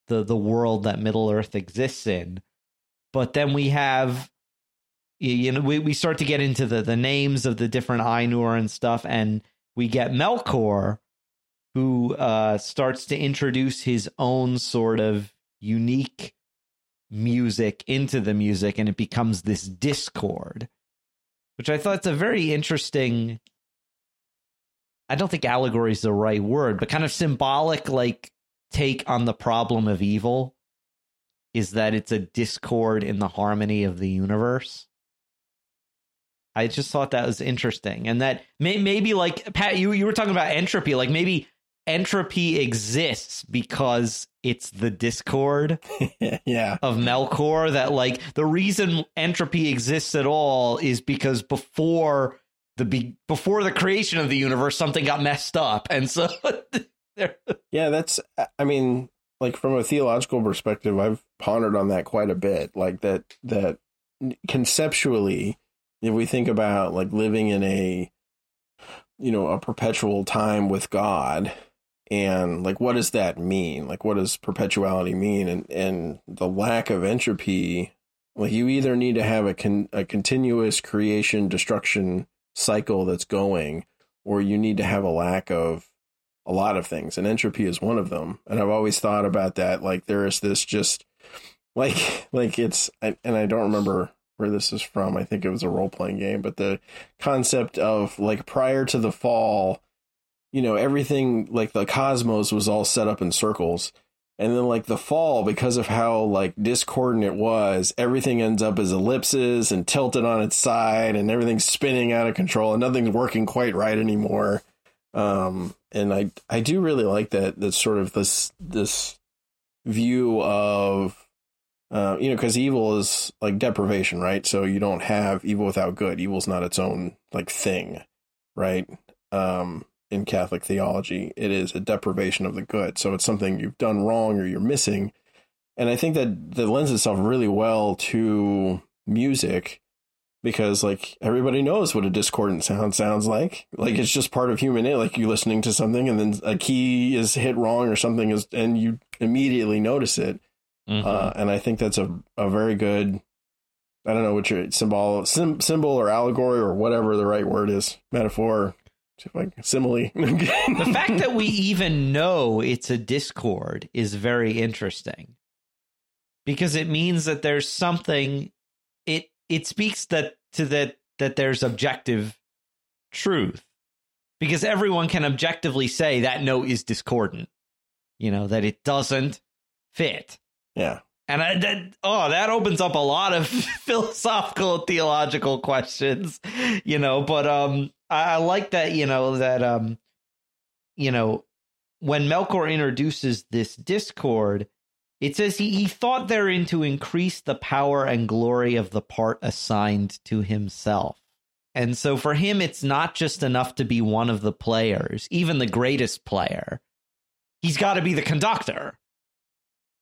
the the world that Middle Earth exists in. But then we have you know we, we start to get into the the names of the different Ainur and stuff, and we get Melkor, who uh, starts to introduce his own sort of unique music into the music, and it becomes this discord, which I thought it's a very interesting. I don't think allegory is the right word, but kind of symbolic, like take on the problem of evil is that it's a discord in the harmony of the universe. I just thought that was interesting, and that may, maybe like Pat, you you were talking about entropy, like maybe entropy exists because it's the discord yeah of melkor that like the reason entropy exists at all is because before the be- before the creation of the universe something got messed up and so yeah, that's, I mean, like from a theological perspective, I've pondered on that quite a bit. Like that, that conceptually, if we think about like living in a, you know, a perpetual time with God, and like what does that mean? Like what does perpetuality mean? And and the lack of entropy, like you either need to have a con- a continuous creation destruction cycle that's going, or you need to have a lack of a lot of things, and entropy is one of them. And I've always thought about that. Like there is this just like like it's and I don't remember where this is from. I think it was a role playing game, but the concept of like prior to the fall, you know, everything like the cosmos was all set up in circles. And then like the fall, because of how like discordant it was, everything ends up as ellipses and tilted on its side and everything's spinning out of control and nothing's working quite right anymore. Um, and I I do really like that that sort of this this view of uh, you know because evil is like deprivation, right? So you don't have evil without good. Evil's not its own like thing, right? um, in Catholic theology. It is a deprivation of the good. So it's something you've done wrong or you're missing. And I think that that lends itself really well to music because like everybody knows what a discordant sound sounds like. Like it's just part of human it like you're listening to something and then a key is hit wrong or something is and you immediately notice it. Mm-hmm. Uh, and I think that's a, a very good I don't know what your symbol sim, symbol or allegory or whatever the right word is, metaphor, like simile. the fact that we even know it's a discord is very interesting because it means that there's something it it speaks that to that that there's objective truth because everyone can objectively say that note is discordant you know that it doesn't fit yeah and I, that, oh, that opens up a lot of philosophical, theological questions, you know. But um, I, I like that, you know, that um, you know, when Melkor introduces this discord, it says he, he thought therein to increase the power and glory of the part assigned to himself. And so for him, it's not just enough to be one of the players, even the greatest player. He's got to be the conductor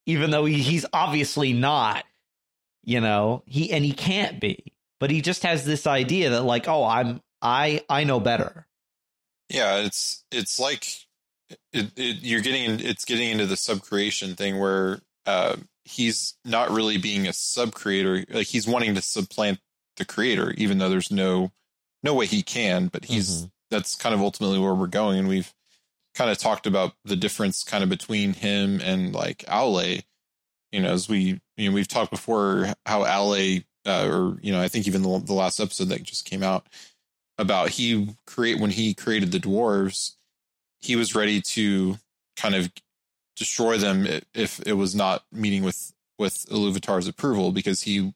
even though he, he's obviously not you know he and he can't be but he just has this idea that like oh i'm i i know better yeah it's it's like it, it, you're getting it's getting into the subcreation thing where uh, he's not really being a sub creator like he's wanting to supplant the creator even though there's no no way he can but he's mm-hmm. that's kind of ultimately where we're going and we've kind of talked about the difference kind of between him and like Aule. You know, as we you know we've talked before how Aule uh, or you know I think even the, the last episode that just came out about he create when he created the dwarves, he was ready to kind of destroy them if it was not meeting with with Iluvatar's approval because he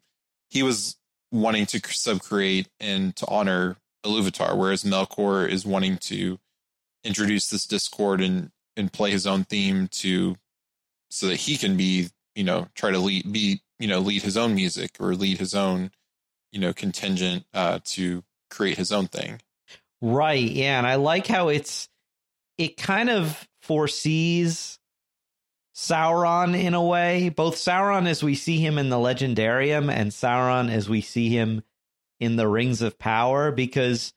he was wanting to subcreate and to honor Iluvatar, whereas Melkor is wanting to introduce this discord and and play his own theme to so that he can be you know try to lead be you know lead his own music or lead his own you know contingent uh to create his own thing. Right yeah and i like how it's it kind of foresees Sauron in a way, both Sauron as we see him in the Legendarium and Sauron as we see him in the Rings of Power, because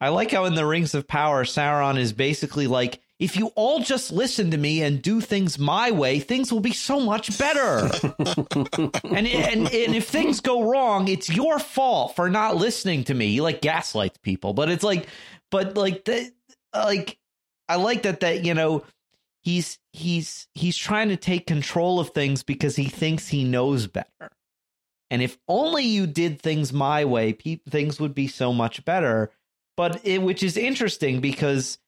I like how in the Rings of Power, Sauron is basically like, if you all just listen to me and do things my way, things will be so much better. and, and and if things go wrong, it's your fault for not listening to me. He like gaslights people, but it's like, but like the like, I like that that you know he's he's he's trying to take control of things because he thinks he knows better. And if only you did things my way, pe- things would be so much better but it, which is interesting because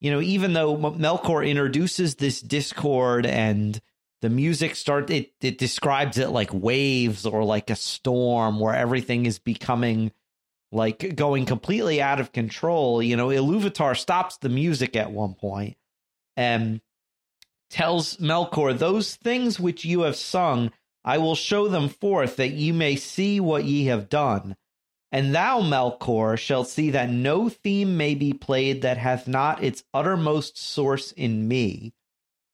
you know even though Melkor introduces this discord and the music start it it describes it like waves or like a storm where everything is becoming like going completely out of control. You know, Iluvatar stops the music at one point and tells Melkor, Those things which you have sung, I will show them forth that ye may see what ye have done. And thou, Melkor, shalt see that no theme may be played that hath not its uttermost source in me,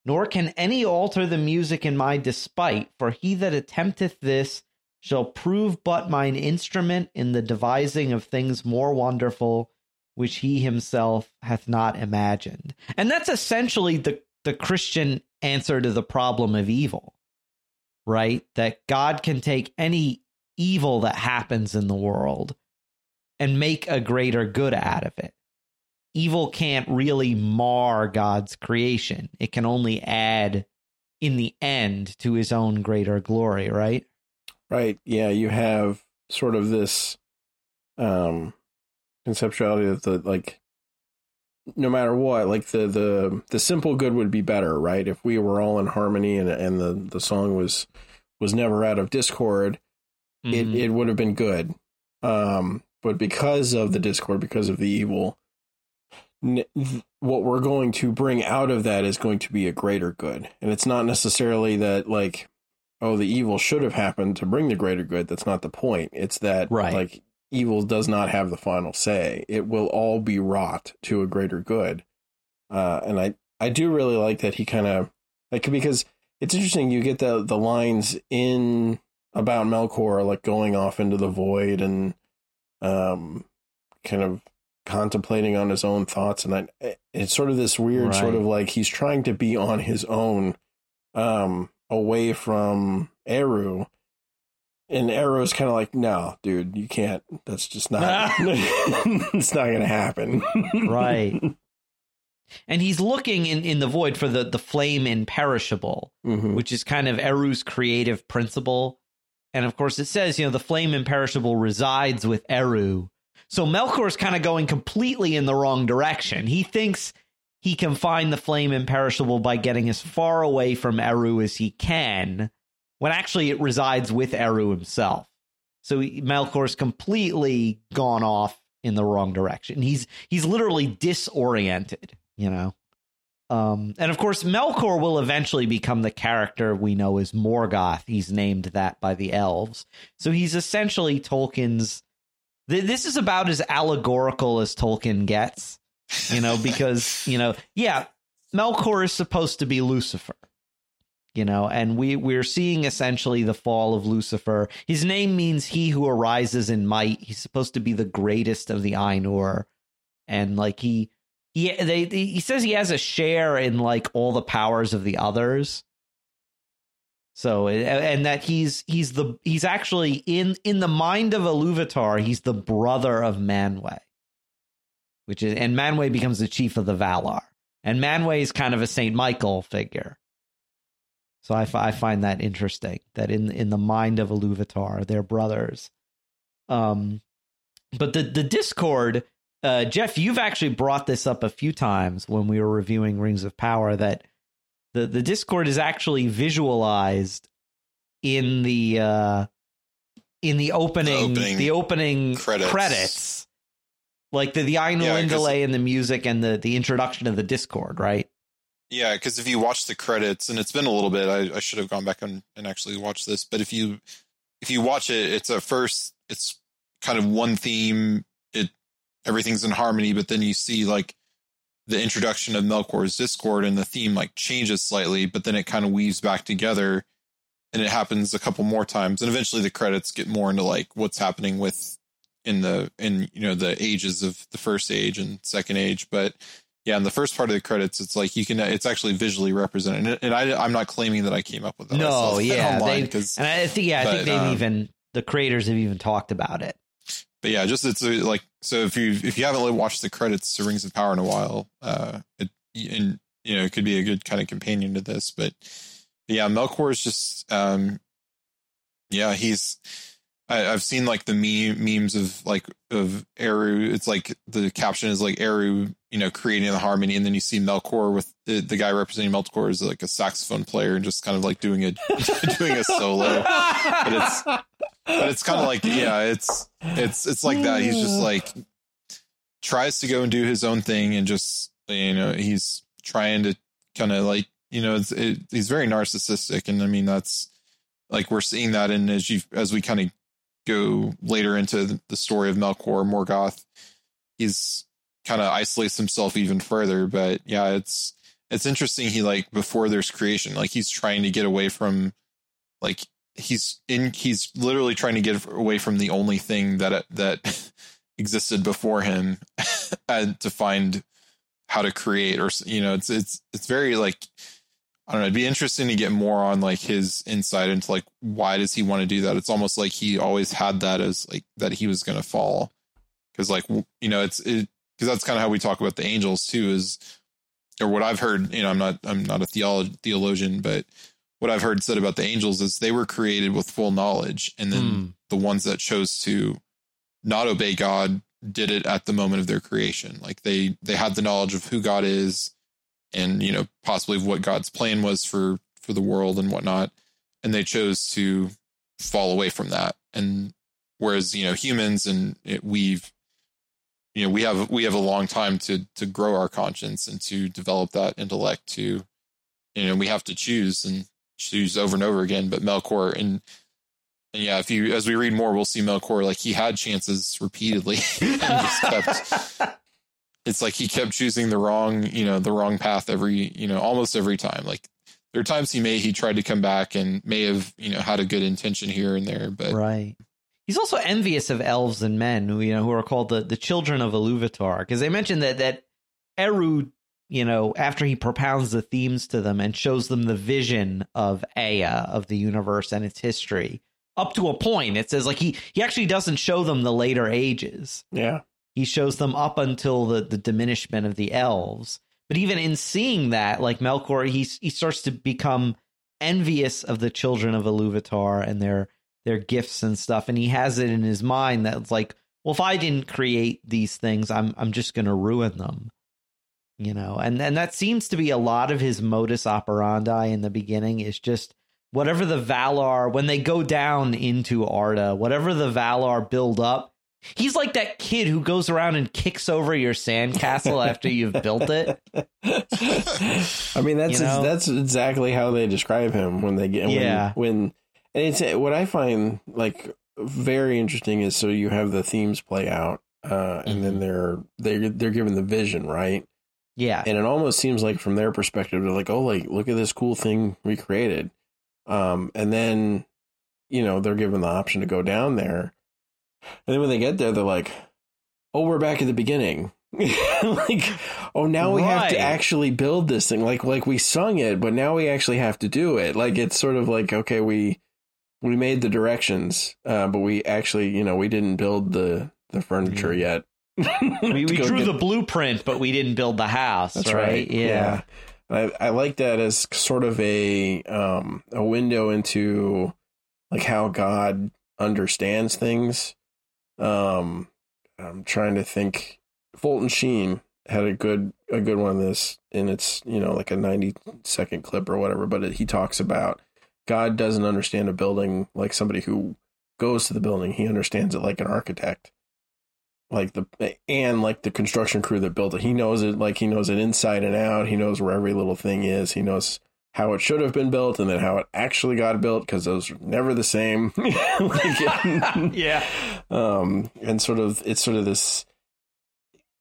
nor can any alter the music in my despite, for he that attempteth this shall prove but mine instrument in the devising of things more wonderful, which he himself hath not imagined. And that's essentially the, the Christian answer to the problem of evil, right? That God can take any evil that happens in the world and make a greater good out of it. Evil can't really mar God's creation. It can only add in the end to his own greater glory, right? Right. Yeah, you have sort of this um conceptuality of the like no matter what, like the the the simple good would be better, right? If we were all in harmony and and the the song was was never out of discord, mm-hmm. it, it would have been good. Um, but because of the discord, because of the evil, what we're going to bring out of that is going to be a greater good. And it's not necessarily that like, oh, the evil should have happened to bring the greater good. That's not the point. It's that right. like evil does not have the final say. It will all be wrought to a greater good. Uh, and I, I do really like that he kind of like because it's interesting. You get the the lines in about Melkor like going off into the void and um kind of contemplating on his own thoughts and I, it's sort of this weird right. sort of like he's trying to be on his own um away from Eru and Eru's kind of like, no, dude, you can't. That's just not. it's not going to happen. right. And he's looking in, in the void for the, the flame imperishable, mm-hmm. which is kind of Eru's creative principle. And of course, it says, you know, the flame imperishable resides with Eru. So Melkor is kind of going completely in the wrong direction. He thinks he can find the flame imperishable by getting as far away from Eru as he can when actually it resides with Eru himself. So Melkor's completely gone off in the wrong direction. He's he's literally disoriented, you know. Um, and of course, Melkor will eventually become the character we know as Morgoth. He's named that by the elves. So he's essentially Tolkien's. Th- this is about as allegorical as Tolkien gets, you know, because, you know, yeah, Melkor is supposed to be Lucifer you know and we we're seeing essentially the fall of lucifer. His name means he who arises in might. He's supposed to be the greatest of the ainur. And like he he they, they, he says he has a share in like all the powers of the others. So and that he's he's the he's actually in in the mind of Iluvatar he's the brother of Manwë which is and Manwë becomes the chief of the Valar. And Manwë is kind of a Saint Michael figure so I, f- I find that interesting that in in the mind of Iluvatar, they're brothers. Um, but the the Discord, uh, Jeff, you've actually brought this up a few times when we were reviewing Rings of Power that the the Discord is actually visualized in the uh, in the opening the opening, the opening credits. credits. Like the the Ainulindale yeah, and the music and the the introduction of the Discord, right? Yeah, because if you watch the credits, and it's been a little bit, I, I should have gone back and, and actually watched this. But if you if you watch it, it's a first, it's kind of one theme. It everything's in harmony, but then you see like the introduction of Melkor's Discord, and the theme like changes slightly, but then it kind of weaves back together, and it happens a couple more times, and eventually the credits get more into like what's happening with in the in you know the ages of the first age and second age, but yeah, in the first part of the credits, it's like you can. It's actually visually represented, and I, am not claiming that I came up with that. No, yeah, they, and I think yeah, I but, think they've um, even the creators have even talked about it. But yeah, just it's a, like so if you if you haven't watched the credits to Rings of Power in a while, uh, it and you know it could be a good kind of companion to this. But yeah, Melkor is just um, yeah, he's I, have seen like the meme, memes of like of Eru. It's like the caption is like Eru, you know, creating the harmony, and then you see Melkor with the, the guy representing Melkor is like a saxophone player and just kind of like doing a doing a solo. But it's but it's kind of like yeah, it's it's it's like that. He's just like tries to go and do his own thing and just you know he's trying to kind of like you know it's it, he's very narcissistic and I mean that's like we're seeing that in as you as we kind of go later into the story of Melkor Morgoth, he's kind of isolates himself even further. But yeah, it's it's interesting. He like before there's creation, like he's trying to get away from like he's in he's literally trying to get away from the only thing that that existed before him and to find how to create or you know it's it's it's very like I don't know. It'd be interesting to get more on like his insight into like why does he want to do that? It's almost like he always had that as like that he was going to fall because like you know it's it because that's kind of how we talk about the angels too is or what I've heard. You know, I'm not I'm not a theolo- theologian, but what I've heard said about the angels is they were created with full knowledge, and then mm. the ones that chose to not obey God did it at the moment of their creation. Like they they had the knowledge of who God is and you know possibly what God's plan was for for the world and whatnot, and they chose to fall away from that. And whereas you know humans and it, we've you know we have we have a long time to to grow our conscience and to develop that intellect to you know we have to choose and choose over and over again. But Melkor and And yeah, if you as we read more, we'll see Melkor like he had chances repeatedly and just kept. it's like he kept choosing the wrong, you know, the wrong path every, you know, almost every time. Like there are times he may he tried to come back and may have, you know, had a good intention here and there, but right. He's also envious of elves and men, who you know, who are called the the children of Iluvatar, because they mentioned that that Eru you know, after he propounds the themes to them and shows them the vision of Ea, of the universe and its history, up to a point, it says like he he actually doesn't show them the later ages. Yeah. He shows them up until the, the diminishment of the elves. But even in seeing that, like Melkor, he he starts to become envious of the children of Iluvatar and their their gifts and stuff. And he has it in his mind that it's like, well, if I didn't create these things, I'm I'm just gonna ruin them you know and and that seems to be a lot of his modus operandi in the beginning is just whatever the valar when they go down into arda whatever the valar build up he's like that kid who goes around and kicks over your sandcastle after you've built it i mean that's you know? that's exactly how they describe him when they get yeah when, when and it's what i find like very interesting is so you have the themes play out uh, and mm-hmm. then they're they're they're given the vision right yeah. And it almost seems like from their perspective, they're like, oh, like, look at this cool thing we created. Um, and then, you know, they're given the option to go down there. And then when they get there, they're like, oh, we're back at the beginning. like, oh, now we right. have to actually build this thing. Like, like we sung it, but now we actually have to do it. Like, it's sort of like, okay, we, we made the directions, uh, but we actually, you know, we didn't build the, the furniture mm-hmm. yet we, we drew get... the blueprint, but we didn't build the house. That's right. right. Yeah. yeah. I, I like that as sort of a um, a window into like how God understands things. Um, I'm trying to think. Fulton Sheen had a good a good one this, and it's you know like a 90 second clip or whatever. But it, he talks about God doesn't understand a building like somebody who goes to the building. He understands it like an architect like the and like the construction crew that built it. He knows it like he knows it inside and out. He knows where every little thing is. He knows how it should have been built and then how it actually got built because those are never the same. like, yeah. Um, and sort of it's sort of this.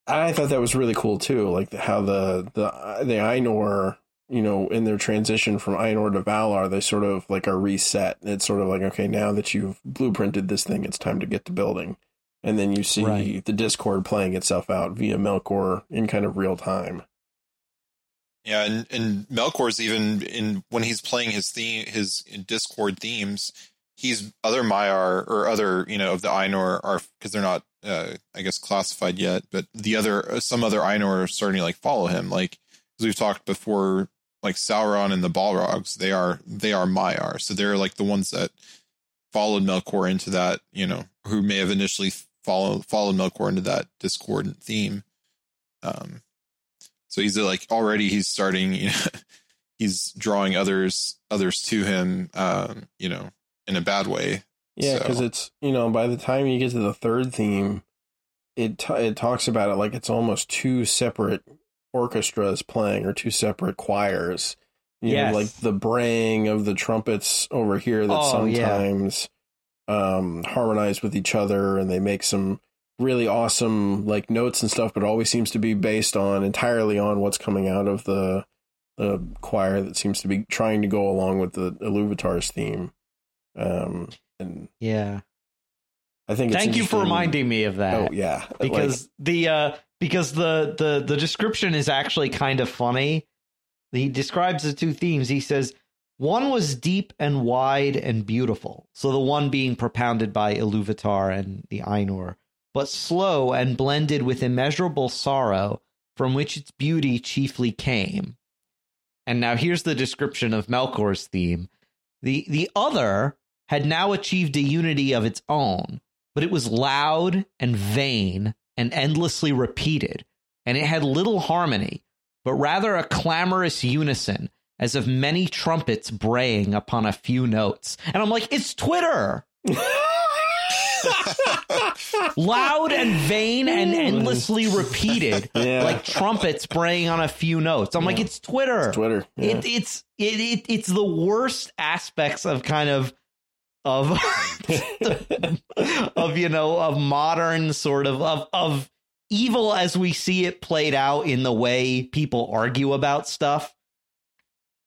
I thought that was really cool too, like how the the the Ainur, you know, in their transition from Ainur to Valar, they sort of like are reset. It's sort of like okay, now that you've blueprinted this thing, it's time to get to building and then you see right. the Discord playing itself out via Melkor in kind of real time. Yeah, and and Melkor's even in when he's playing his theme, his Discord themes, he's other Maiar or other you know of the Ainur are because they're not uh, I guess classified yet, but the other some other Ainur are starting to like follow him. Like as we've talked before, like Sauron and the Balrogs, they are they are Maiar, so they're like the ones that followed Melkor into that you know who may have initially follow followed Melkor into that discordant theme. Um, so he's like already he's starting, you know, he's drawing others others to him, um, you know, in a bad way. Yeah, because so. it's you know by the time you get to the third theme, it t- it talks about it like it's almost two separate orchestras playing or two separate choirs. You yes. know, like the braying of the trumpets over here that oh, sometimes um, harmonize with each other and they make some really awesome like notes and stuff, but always seems to be based on entirely on what's coming out of the the choir that seems to be trying to go along with the Iluvatar's theme. Um, and yeah, I think. Thank you for reminding me of that. Oh yeah, because like, the uh, because the the the description is actually kind of funny. He describes the two themes. He says one was deep and wide and beautiful, so the one being propounded by Iluvatar and the Ainur, but slow and blended with immeasurable sorrow, from which its beauty chiefly came. And now here's the description of Melkor's theme. The the other had now achieved a unity of its own, but it was loud and vain and endlessly repeated, and it had little harmony, but rather a clamorous unison as of many trumpets braying upon a few notes. And I'm like, it's Twitter. Loud and vain and mm. endlessly repeated, yeah. like trumpets braying on a few notes. I'm yeah. like, it's Twitter. It's Twitter. Yeah. It, it's it, it it's the worst aspects of kind of of of you know of modern sort of of of evil as we see it played out in the way people argue about stuff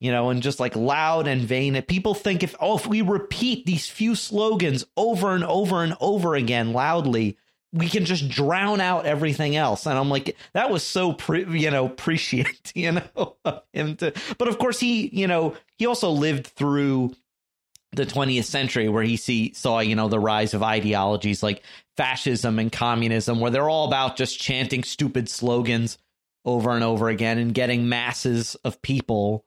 you know and just like loud and vain. People think if oh if we repeat these few slogans over and over and over again loudly we can just drown out everything else. And i'm like that was so pre- you know prescient you know him to but of course he you know he also lived through the 20th century where he see saw you know the rise of ideologies like fascism and communism where they're all about just chanting stupid slogans over and over again and getting masses of people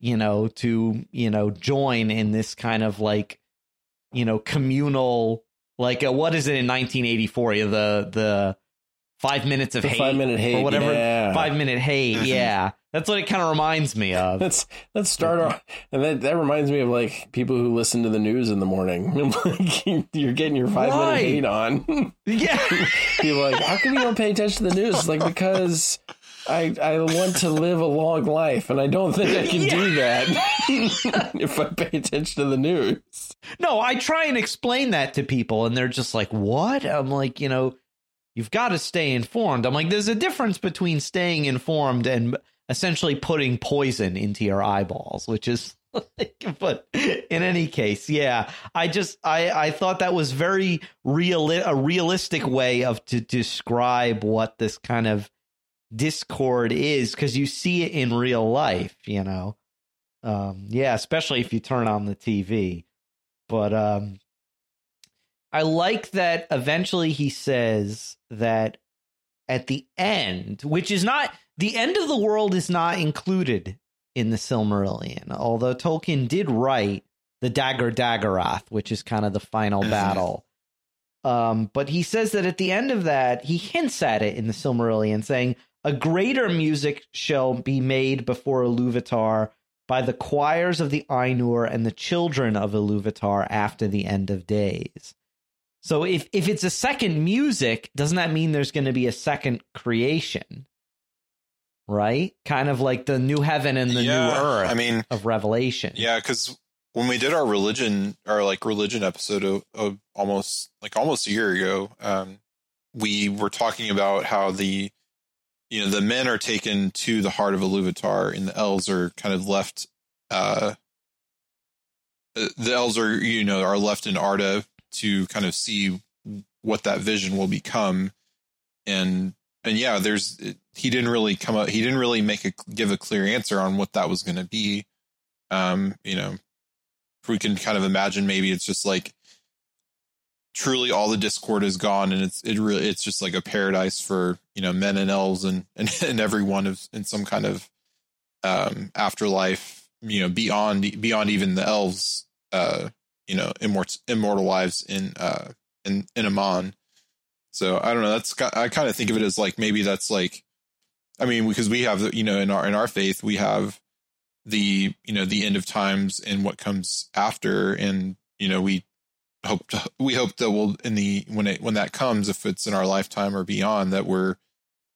you know to you know join in this kind of like you know communal like uh, what is it in 1984 the the five minutes of the hate five minute hate or whatever yeah. five minute hate mm-hmm. yeah that's what it kind of reminds me of. Let's let's start off, and that that reminds me of like people who listen to the news in the morning. like you're getting your five right. minute hate on. Yeah, people like, how come you don't pay attention to the news? It's like because I I want to live a long life, and I don't think I can yeah. do that if I pay attention to the news. No, I try and explain that to people, and they're just like, "What?" I'm like, you know, you've got to stay informed. I'm like, there's a difference between staying informed and essentially putting poison into your eyeballs, which is like, but in any case, yeah, I just I I thought that was very real a realistic way of to describe what this kind of discord is because you see it in real life, you know. Um, yeah, especially if you turn on the TV. But um, I like that eventually he says that at the end, which is not the end of the world is not included in the Silmarillion, although Tolkien did write the Dagor Dagorath, which is kind of the final mm-hmm. battle. Um, but he says that at the end of that, he hints at it in the Silmarillion, saying, A greater music shall be made before Iluvatar by the choirs of the Ainur and the children of Iluvatar after the end of days. So if, if it's a second music, doesn't that mean there's going to be a second creation? right? Kind of like the new heaven and the yeah, new earth. I mean, of Revelation. Yeah, because when we did our religion, our like religion episode of, of almost like almost a year ago, um, we were talking about how the you know the men are taken to the heart of Iluvatar, and the elves are kind of left. Uh, uh, the elves are you know are left in Arda to kind of see what that vision will become, and and yeah, there's he didn't really come up. He didn't really make a give a clear answer on what that was going to be. Um, you know, we can kind of imagine maybe it's just like truly all the discord is gone and it's it really it's just like a paradise for you know men and elves and and, and everyone of in some kind of um afterlife you know beyond beyond even the elves uh you know immortal immortal lives in uh in in Aman so I don't know. That's I kind of think of it as like maybe that's like, I mean, because we have you know in our in our faith we have the you know the end of times and what comes after, and you know we hope to, we hope that we'll in the when it when that comes, if it's in our lifetime or beyond, that we're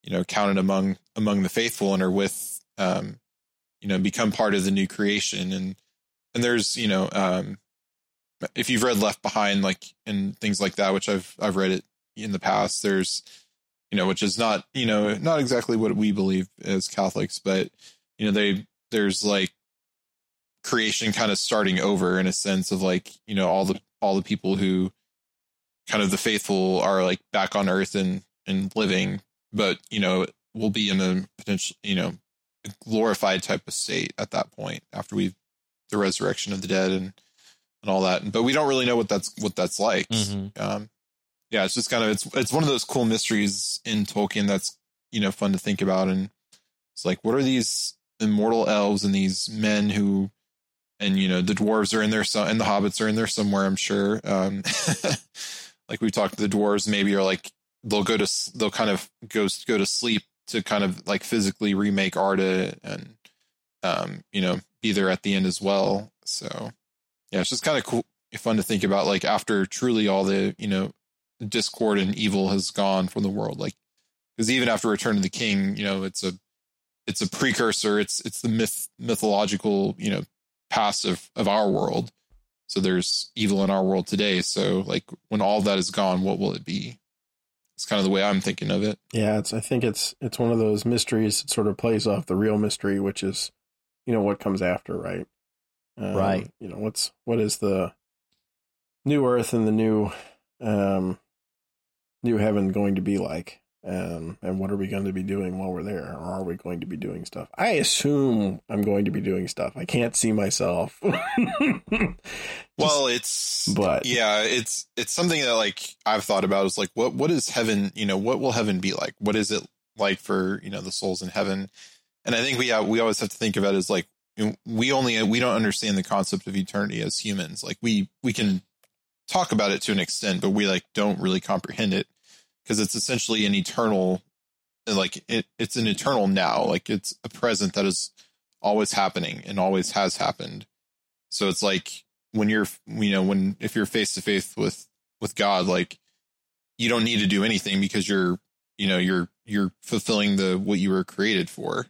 you know counted among among the faithful and are with um you know become part of the new creation and and there's you know um if you've read Left Behind like and things like that, which I've I've read it in the past. There's, you know, which is not, you know, not exactly what we believe as Catholics, but you know, they there's like creation kind of starting over in a sense of like, you know, all the all the people who kind of the faithful are like back on earth and and living, but you know, we'll be in a potential, you know, glorified type of state at that point after we the resurrection of the dead and and all that. But we don't really know what that's what that's like. Mm-hmm. Um, yeah, it's just kind of it's it's one of those cool mysteries in Tolkien that's you know fun to think about, and it's like what are these immortal elves and these men who, and you know the dwarves are in there, so and the hobbits are in there somewhere, I'm sure. Um, like we talked, the dwarves maybe are like they'll go to they'll kind of go go to sleep to kind of like physically remake Arda and um, you know be there at the end as well. So yeah, it's just kind of cool, fun to think about. Like after truly all the you know discord and evil has gone from the world. Like, because even after Return of the King, you know, it's a it's a precursor. It's it's the myth mythological you know past of of our world. So there's evil in our world today. So like when all that is gone, what will it be? It's kind of the way I'm thinking of it. Yeah, it's I think it's it's one of those mysteries that sort of plays off the real mystery, which is, you know, what comes after, right? Um, right. You know, what's what is the new earth and the new um new heaven going to be like? Um, and what are we going to be doing while we're there? Or are we going to be doing stuff? I assume I'm going to be doing stuff. I can't see myself. well, it's but yeah, it's it's something that like I've thought about is like what what is heaven? You know, what will heaven be like? What is it like for you know the souls in heaven? And I think we have, we always have to think of it as like we only we don't understand the concept of eternity as humans. Like we we can talk about it to an extent, but we like don't really comprehend it because it's essentially an eternal like it, it's an eternal now like it's a present that is always happening and always has happened. So it's like when you're you know when if you're face to face with with god like you don't need to do anything because you're you know you're you're fulfilling the what you were created for.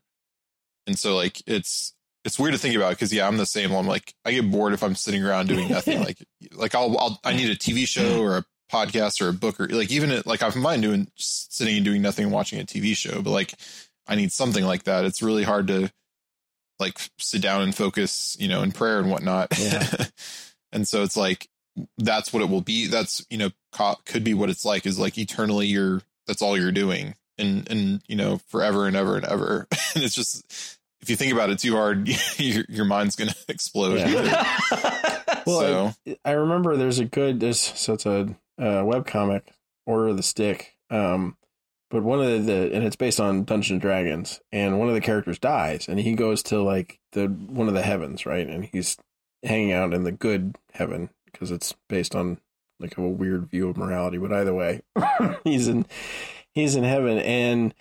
And so like it's it's weird to think about because yeah i'm the same. I'm like i get bored if i'm sitting around doing nothing. Like like I'll, I'll i need a tv show or a podcast or a book or like even it, like I am mind doing sitting and doing nothing and watching a TV show, but like I need something like that. It's really hard to like sit down and focus, you know, in prayer and whatnot. Yeah. and so it's like that's what it will be. That's you know co- could be what it's like is like eternally you're that's all you're doing and and you know forever and ever and ever. and it's just if you think about it too hard, your, your mind's gonna explode. Yeah. well, so. I, I, remember there's a good there's such a uh, web comic, Order of the Stick. Um, but one of the, the and it's based on Dungeons and Dragons, and one of the characters dies, and he goes to like the one of the heavens, right? And he's hanging out in the good heaven because it's based on like a weird view of morality. But either way, he's in he's in heaven, and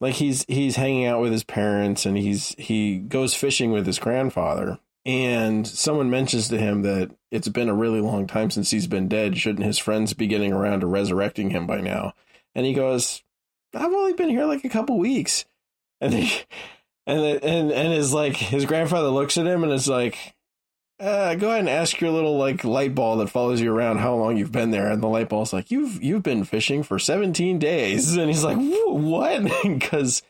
like he's he's hanging out with his parents, and he's he goes fishing with his grandfather, and someone mentions to him that it's been a really long time since he's been dead. Shouldn't his friends be getting around to resurrecting him by now? And he goes, "I've only been here like a couple weeks." And he, and and and is like his grandfather looks at him and is like, uh, "Go ahead and ask your little like light ball that follows you around how long you've been there." And the light ball's like, "You've you've been fishing for 17 days." And he's like, "What?" Because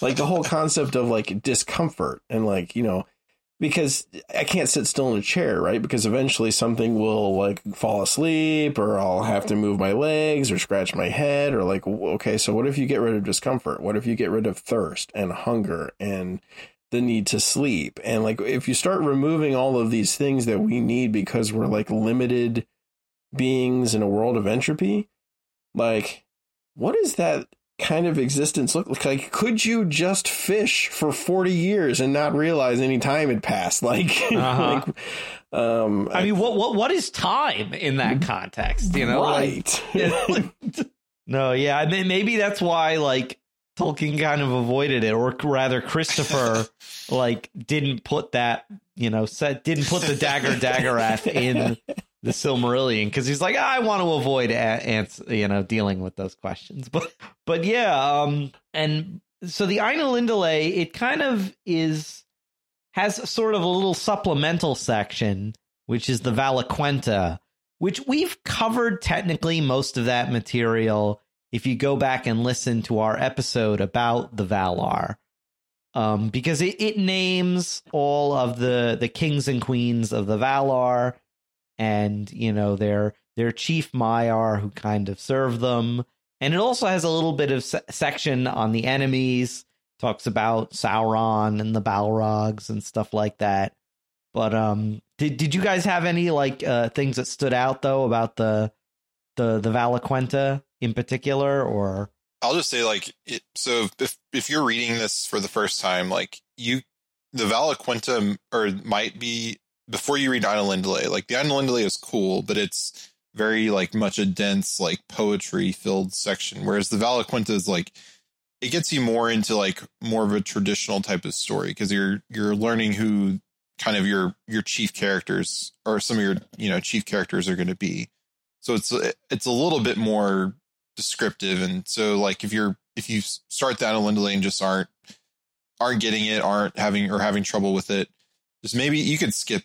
like the whole concept of like discomfort and like you know because I can't sit still in a chair, right? Because eventually something will like fall asleep or I'll have to move my legs or scratch my head or like, okay, so what if you get rid of discomfort? What if you get rid of thirst and hunger and the need to sleep? And like, if you start removing all of these things that we need because we're like limited beings in a world of entropy, like, what is that kind of existence look like? Could you just fish for 40 years and not realize any time had passed? Like, uh-huh. like um, I mean, what, what, what is time in that context? You know, right. Like, no, yeah. I mean, Maybe that's why like Tolkien kind of avoided it, or rather Christopher like didn't put that, you know, set, didn't put the Dagor Dagorath in the Silmarillion because he's like, I want to avoid ants, you know, dealing with those questions. But but yeah, um, and so the Ainulindalë, it kind of is has sort of a little supplemental section, which is the Valaquenta, which we've covered technically most of that material. If you go back and listen to our episode about the Valar, um, because it, it names all of the the kings and queens of the Valar and you know their their chief Maiar who kind of serve them. And it also has a little bit of se- section on the enemies, talks about Sauron and the Balrogs and stuff like that. But um did did you guys have any like uh things that stood out though about the the the Valaquenta in particular or I'll just say like it, so if if you're reading this for the first time like you the Valaquenta or might be before you read Ainulindalë, like the Ainulindalë is cool, but it's very like much a dense like poetry filled section, whereas the Valaquenta is like it gets you more into like more of a traditional type of story because you're you're learning who kind of your your chief characters or some of your you know chief characters are going to be. So it's it's a little bit more descriptive, and so like if you're if you start Ainulindalë and just aren't aren't getting it, aren't having or having trouble with it, just maybe you could skip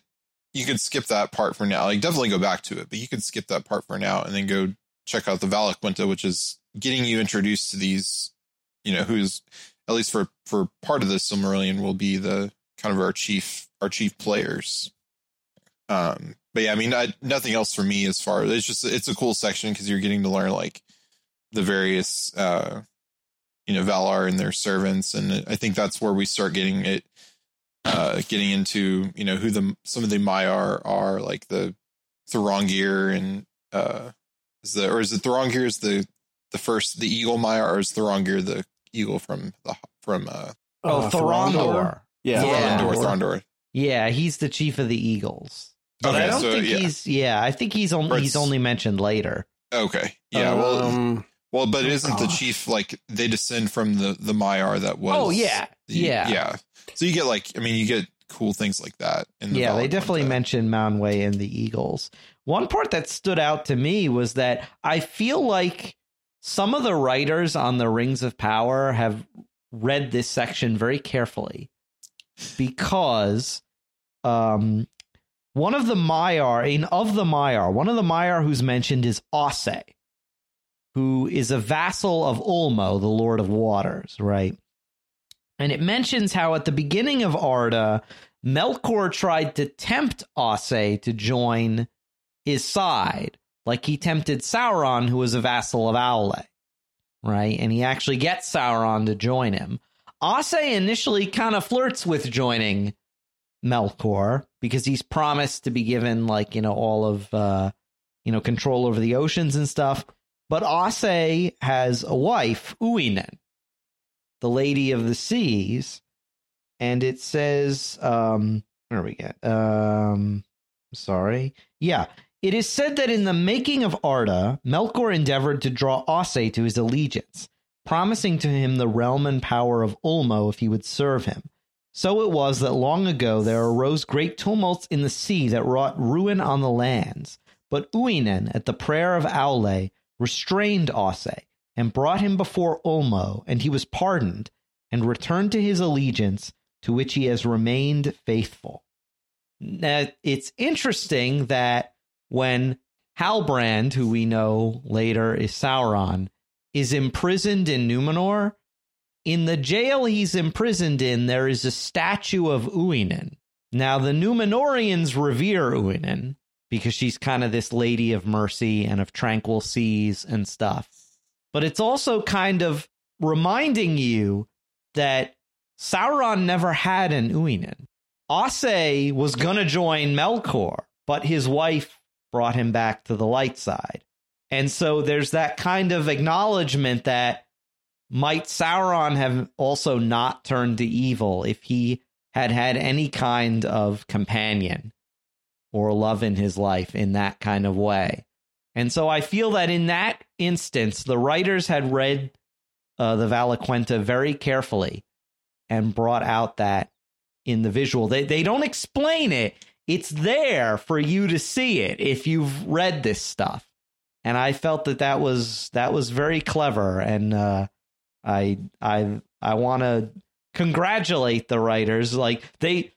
you could skip that part for now. Like definitely go back to it, but you could skip that part for now and then go check out the Valaquenta, which is getting you introduced to these, you know, who's at least for for part of this Silmarillion will be the kind of our chief our chief players. Um, but yeah, I mean, I, nothing else for me as far as it's just it's a cool section because you're getting to learn like the various uh you know Valar and their servants, and I think that's where we start getting it uh getting into you know who the some of the Maiar are like the Thorongir and uh is the or is it Thorongir is the the first the eagle Maiar or is Thorongir the eagle from the from uh oh uh, Thorondor yeah. Yeah. Thorondor, Thorondor yeah he's the chief of the eagles. But okay, I don't so, think yeah. he's yeah I think he's only he's only mentioned later. Okay. Yeah well um, well, but isn't the chief like they descend from the the Maiar that was? Oh yeah, the, yeah, yeah. So you get like, I mean, you get cool things like that. The yeah, they definitely mentioned Manwë and the Eagles. One part that stood out to me was that I feel like some of the writers on the Rings of Power have read this section very carefully because um, one of the Maiar, in of the Maiar, one of the Maiar who's mentioned is Ossë who is a vassal of Ulmo, the Lord of Waters, right? And it mentions how at the beginning of Arda, Melkor tried to tempt Ossë to join his side, like he tempted Sauron, who was a vassal of Aule, right? And he actually gets Sauron to join him. Ossë initially kind of flirts with joining Melkor because he's promised to be given, like, you know, all of, uh, you know, control over the oceans and stuff. But Ossë has a wife, Uinen, the Lady of the Seas, and it says, um, where we get? Um, sorry, yeah. It is said that in the making of Arda, Melkor endeavored to draw Ossë to his allegiance, promising to him the realm and power of Ulmo if he would serve him. So it was that long ago there arose great tumults in the sea that wrought ruin on the lands. But Uinen, at the prayer of Aule, restrained Ossë and brought him before Ulmo, and he was pardoned and returned to his allegiance to which he has remained faithful. Now, it's interesting that when Halbrand, who we know later is Sauron, is imprisoned in Numenor, in the jail he's imprisoned in, there is a statue of Uinen. Now, the Numenorians revere Uinen, because she's kind of this lady of mercy and of tranquil seas and stuff. But it's also kind of reminding you that Sauron never had an Uinen. Ossë was going to join Melkor, but his wife brought him back to the light side. And so there's that kind of acknowledgement that might Sauron have also not turned to evil if he had had any kind of companion or love in his life in that kind of way. And so I feel that in that instance, the writers had read uh, the Valaquenta very carefully and brought out that in the visual. They they don't explain it. It's there for you to see it if you've read this stuff. And I felt that that was that was very clever, and uh, I I I want to congratulate the writers. Like they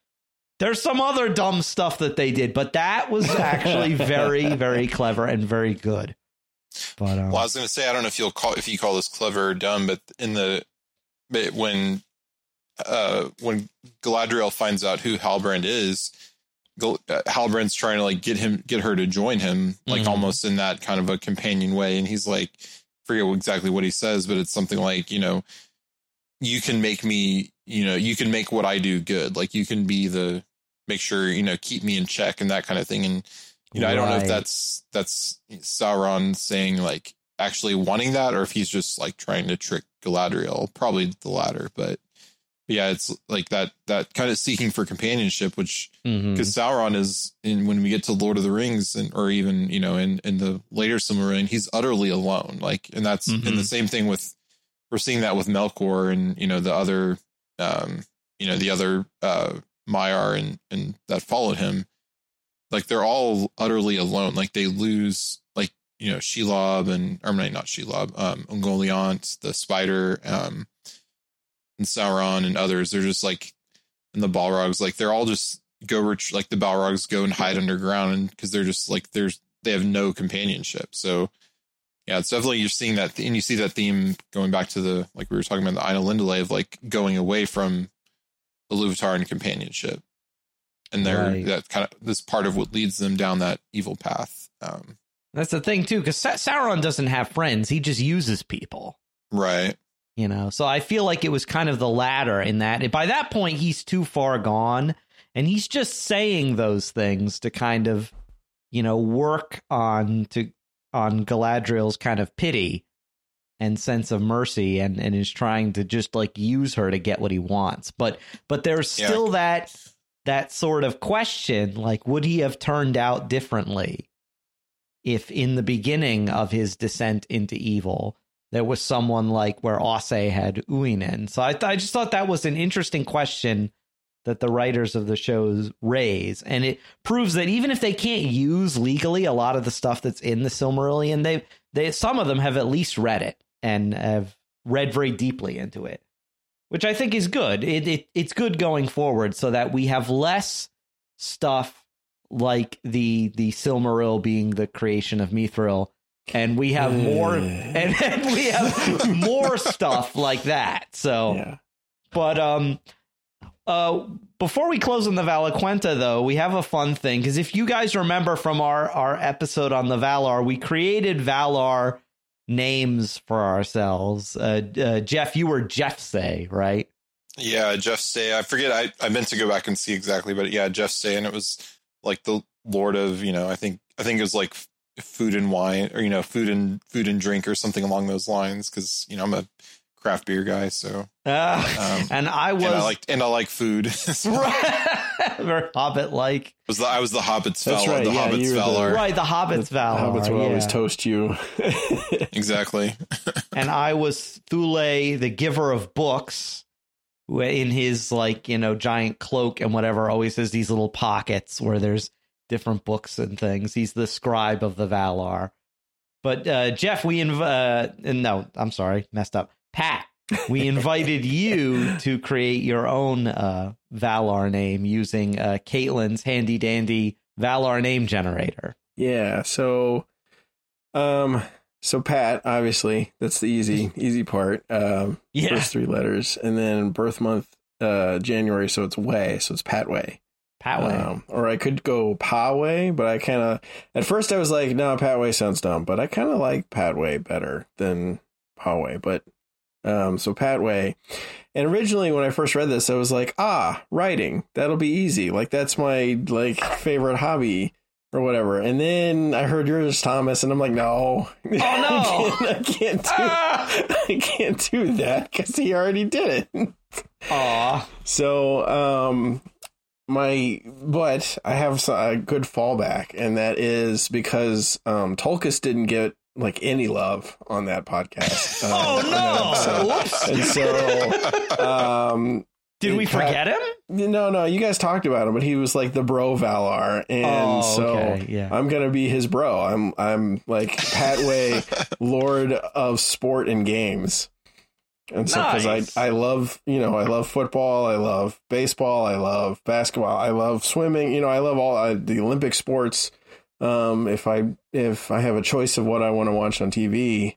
there's some other dumb stuff that they did, but that was actually very, very clever and very good. But um, well, I was going to say I don't know if you'll call if you call this clever or dumb, but in the but when uh when Galadriel finds out who Halbrand is, Gal- uh, Halbrand's trying to like get him get her to join him, like mm-hmm. almost in that kind of a companion way, and he's like, forget exactly what he says, but it's something like you know, you can make me you know, you can make what I do good. Like you can be the make sure, you know, keep me in check and that kind of thing. And, you know, right. I don't know if that's that's Sauron saying like actually wanting that or if he's just like trying to trick Galadriel. Probably the latter, but yeah, it's like that that kind of seeking for companionship, which because mm-hmm. Sauron is in when we get to Lord of the Rings and or even you know in in the later Silmarillion, he's utterly alone. Like, and that's mm-hmm. and the same thing with we're seeing that with Melkor and you know the other um, you know, the other uh, Maiar and and that followed him, like they're all utterly alone. Like they lose, like you know, Shelob and or not Shelob, um, Ungoliant, the Spider, um, and Sauron and others. They're just like, and the Balrogs, like they're all just go ret- like the Balrogs go and hide underground, and because they're just like there's they have no companionship. So yeah, it's definitely you're seeing that, and you see that theme going back to the like we were talking about the Ainulindalë of like going away from the Iluvatar and companionship, and they're right. that kind of this part of what leads them down that evil path. Um, That's the thing too, because Sa- Sauron doesn't have friends; he just uses people. Right. You know, so I feel like it was kind of the latter in that by that point he's too far gone, and he's just saying those things to kind of, you know, work on to on Galadriel's kind of pity and sense of mercy and and is trying to just like use her to get what he wants but but there's still yeah. that that sort of question like would he have turned out differently if in the beginning of his descent into evil there was someone like where Ossë had Uinen so I th- I just thought that was an interesting question that the writers of the shows raise. And it proves that even if they can't use legally a lot of the stuff that's in the Silmarillion, they they some of them have at least read it and have read very deeply into it. Which I think is good. It, it it's good going forward so that we have less stuff like the the Silmaril being the creation of Mithril and we have more and, and we have more stuff like that. So yeah. but um uh, before we close on the Valaquenta, though, we have a fun thing because if you guys remember from our our episode on the Valar, we created Valar names for ourselves. Uh, uh, Jeff, you were Jeff Say, right? Yeah, Jeff Say. I forget. I I meant to go back and see exactly, but yeah, Jeff Say, and it was like the Lord of you know. I think I think it was like food and wine, or you know, food and food and drink, or something along those lines. Because you know, I'm a craft beer guy, so uh, um, and I was and I like and I like food. Very Hobbit like. Was the I was the Hobbit's That's right, the yeah, Hobbit's Valar. Right, the Hobbit's Valar. The Hobbits will yeah. always toast you. exactly. and I was Thule, the giver of books, in his like you know giant cloak and whatever. Always has these little pockets where there's different books and things. He's the scribe of the Valar. But uh, Jeff, we inv- uh, no, I'm sorry, messed up. Pat, we invited you to create your own uh, Valar name using uh, Caitlin's handy dandy Valar name generator. Yeah. So, um, so Pat, obviously, that's the easy easy part. Um, yeah. First three letters, and then birth month, uh, January. So it's Way. So it's Pat Way. Patway. Um, or I could go Pa Way, but I kind of at first I was like, no, Pat Way sounds dumb, but I kind of like Pat Way better than Pa Way, But um, so Patway. And originally when I first read this, I was like, ah, writing. That'll be easy. Like that's my like favorite hobby or whatever. And then I heard yours, Thomas, and I'm like, no, oh no, I, can't, I can't do, ah! I can't do that because he already did it. Aw. So, um, my, but I have a good fallback, and that is because um, Tulkas didn't get like any love on that podcast. Uh, oh no! and so, um, did we forget him? No, no. You guys talked about him, but he was like the bro Valar, and oh, so okay. yeah. I'm gonna be his bro. I'm I'm like Patway, Lord of Sport and Games. And so, because nice. I I love you know I love football, I love baseball, I love basketball, I love swimming. You know, I love all uh, the Olympic sports um, if I if I have a choice of what I want to watch on TV.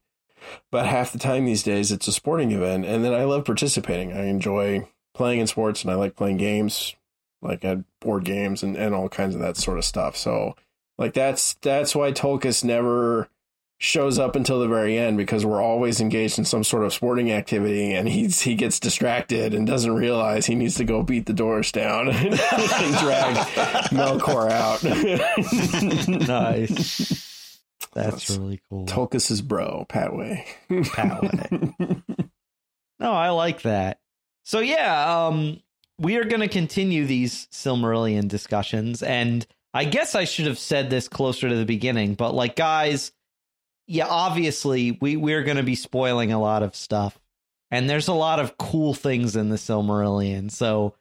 But half the time these days, it's a sporting event, and then I love participating. I enjoy playing in sports, and I like playing games, like at board games and, and all kinds of that sort of stuff. So, like that's that's why Tulkas never shows up until the very end because we're always engaged in some sort of sporting activity and he's he gets distracted and doesn't realize he needs to go beat the doors down and drag Melkor out. nice. That's, That's really cool. Tulkas's bro, Patway. Patway. no, I like that. So yeah, um we are going to continue these Silmarillion discussions and I guess I should have said this closer to the beginning, but like guys, yeah, obviously we we're going to be spoiling a lot of stuff, and there's a lot of cool things in the Silmarillion. So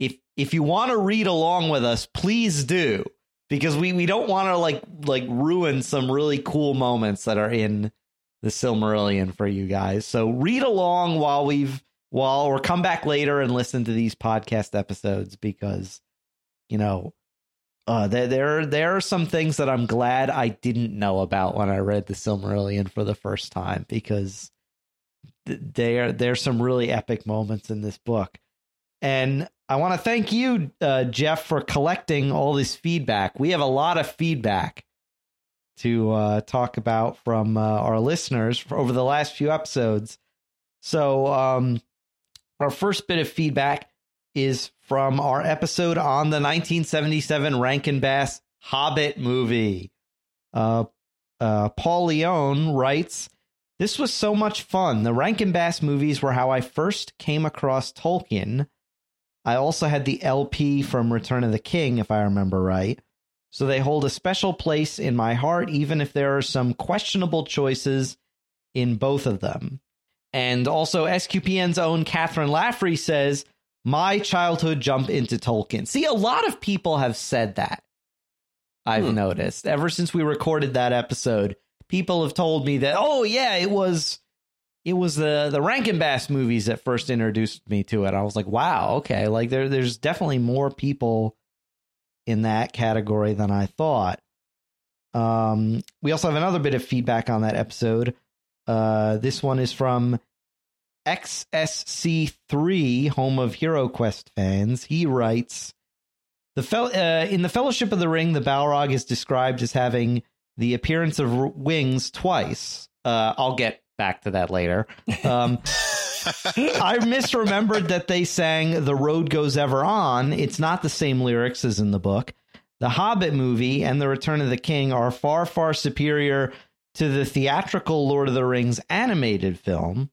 if if you want to read along with us, please do because we we don't want to like like ruin some really cool moments that are in the Silmarillion for you guys. So read along while we've while or come back later and listen to these podcast episodes because you know, uh, there there there are some things that I'm glad I didn't know about when I read the Silmarillion for the first time because there there's some really epic moments in this book, and I want to thank you, uh, Jeff, for collecting all this feedback. We have a lot of feedback to uh, talk about from uh, our listeners over the last few episodes. So, um, our first bit of feedback is from our episode on the 1977 Rankin Bass Hobbit movie. Uh, uh, Paul Leone writes, This was so much fun. The Rankin Bass movies were how I first came across Tolkien. I also had the LP from Return of the King, if I remember right. So they hold a special place in my heart, even if there are some questionable choices in both of them. And also, SQPN's own Catherine Laffrey says, My childhood jump into Tolkien. See, a lot of people have said that. I've hmm. noticed ever since we recorded that episode. People have told me that, oh, yeah, it was. It was the the Rankin Bass movies that first introduced me to it. I was like, "Wow, okay!" Like there, there's definitely more people in that category than I thought. Um, we also have another bit of feedback on that episode. Uh, this one is from XSC3, home of Hero Quest fans. He writes, the fel- uh, in the Fellowship of the Ring, the Balrog is described as having the appearance of r- wings twice. Uh, I'll get back to that later. Um, I misremembered that they sang "The Road Goes Ever On." It's not the same lyrics as in the book. The Hobbit movie and The Return of the King are far, far superior to the theatrical Lord of the Rings animated film,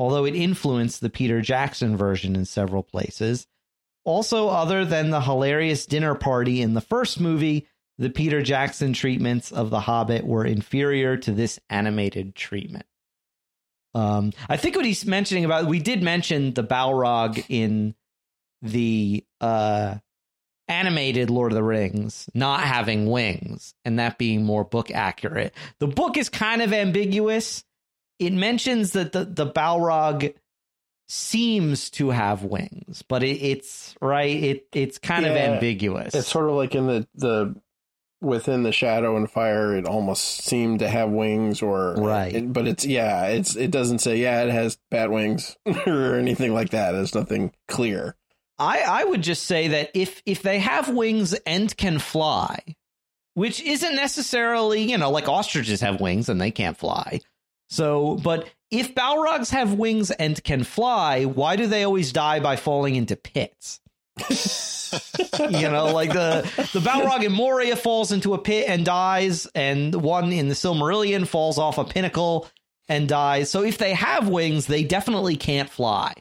although it influenced the Peter Jackson version in several places. Also, other than the hilarious dinner party in the first movie, the Peter Jackson treatments of The Hobbit were inferior to this animated treatment. Um, I think what he's mentioning about we did mention the Balrog in the uh, animated Lord of the Rings not having wings and that being more book accurate. The book is kind of ambiguous. It mentions that the, the Balrog seems to have wings, but it, it's right. It it's kind yeah, of ambiguous. It's sort of like in the the within the shadow and fire. It almost seemed to have wings, or right. It, but it's yeah. It's it doesn't say yeah. It has bat wings or anything like that. There's nothing clear. I, I would just say that if if they have wings and can fly, which isn't necessarily, you know, like ostriches have wings and they can't fly. So, but if Balrogs have wings and can fly, why do they always die by falling into pits? you know, like the the Balrog in Moria falls into a pit and dies, and one in the Silmarillion falls off a pinnacle and dies. So if they have wings, they definitely can't fly.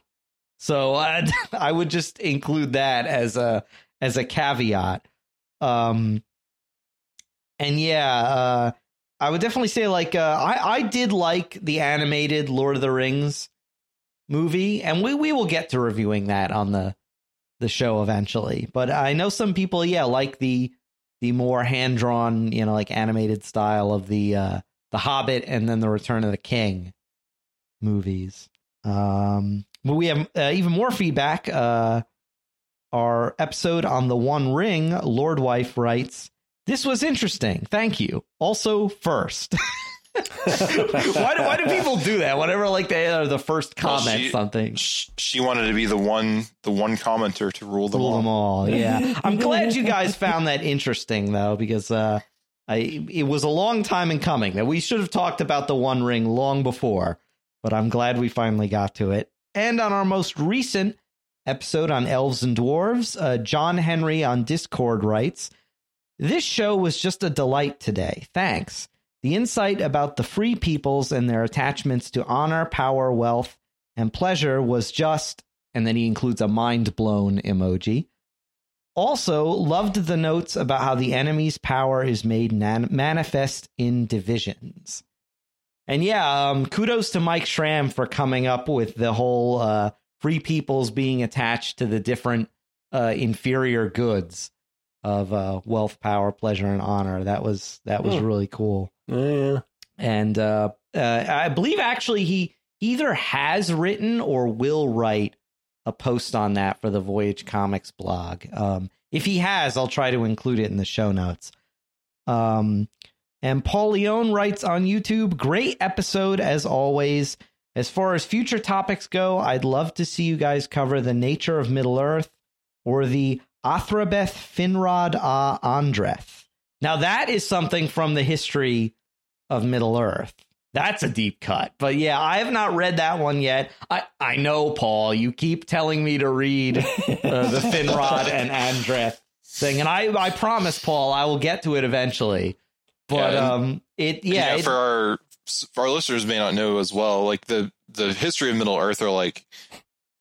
So uh, I would just include that as a as a caveat. Um, and yeah, uh, I would definitely say like uh, I I did like the animated Lord of the Rings movie, and we we will get to reviewing that on the the show eventually. But I know some people, yeah, like the the more hand drawn, you know, like animated style of the uh, the Hobbit and then the Return of the King movies. Um, but we have uh, even more feedback. Uh, our episode on the One Ring, Lord Wife writes, This was interesting. Thank you. Also, first. why, do, why do people do that? Whenever like they are the first comment well, she, something. She wanted to be the one the one commenter to rule them rule all. them all. Yeah. I'm glad you guys found that interesting though, because uh I it was a long time in coming that we should have talked about the one ring long before, but I'm glad we finally got to it. And on our most recent episode on elves and dwarves, uh, John Henry on Discord writes, This show was just a delight today. Thanks. The insight about the free peoples and their attachments to honor, power, wealth, and pleasure was just, and then he includes a mind blown emoji. Also, loved the notes about how the enemy's power is made nan- manifest in divisions. And yeah, um, kudos to Mike Schramm for coming up with the whole uh, free peoples being attached to the different uh, inferior goods of uh, wealth, power, pleasure, and honor. That was that was hmm. really cool. Yeah, and uh, uh, I believe actually he either has written or will write a post on that for the Voyage Comics blog. Um, if he has, I'll try to include it in the show notes. Um, and Paul Leone writes on YouTube, great episode as always. As far as future topics go, I'd love to see you guys cover the nature of Middle Earth or the Athrabeth Finrod A Andreth. Now, that is something from the history of Middle Earth. That's a deep cut. But yeah, I have not read that one yet. I, I know, Paul, you keep telling me to read uh, the Finrod and Andreth thing. And I, I promise, Paul, I will get to it eventually. But yeah, um, it yeah, it, for our for our listeners may not know as well, like the the history of Middle Earth are like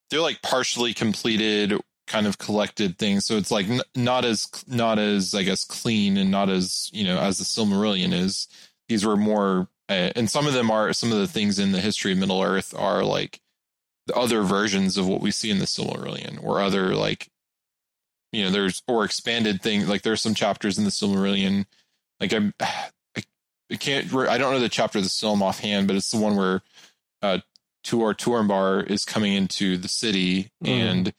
they're like partially completed kind of collected things. So it's like n- not as not as i guess clean and not as you know as the silmarillion is. These were more uh, and some of them are some of the things in the history of middle earth are like the other versions of what we see in the silmarillion or other like you know there's or expanded things like there's some chapters in the silmarillion. Like I'm, I, I can't, I don't know the chapter of the film offhand, but it's the one where uh, Tuor Turambar is coming into the city, mm. and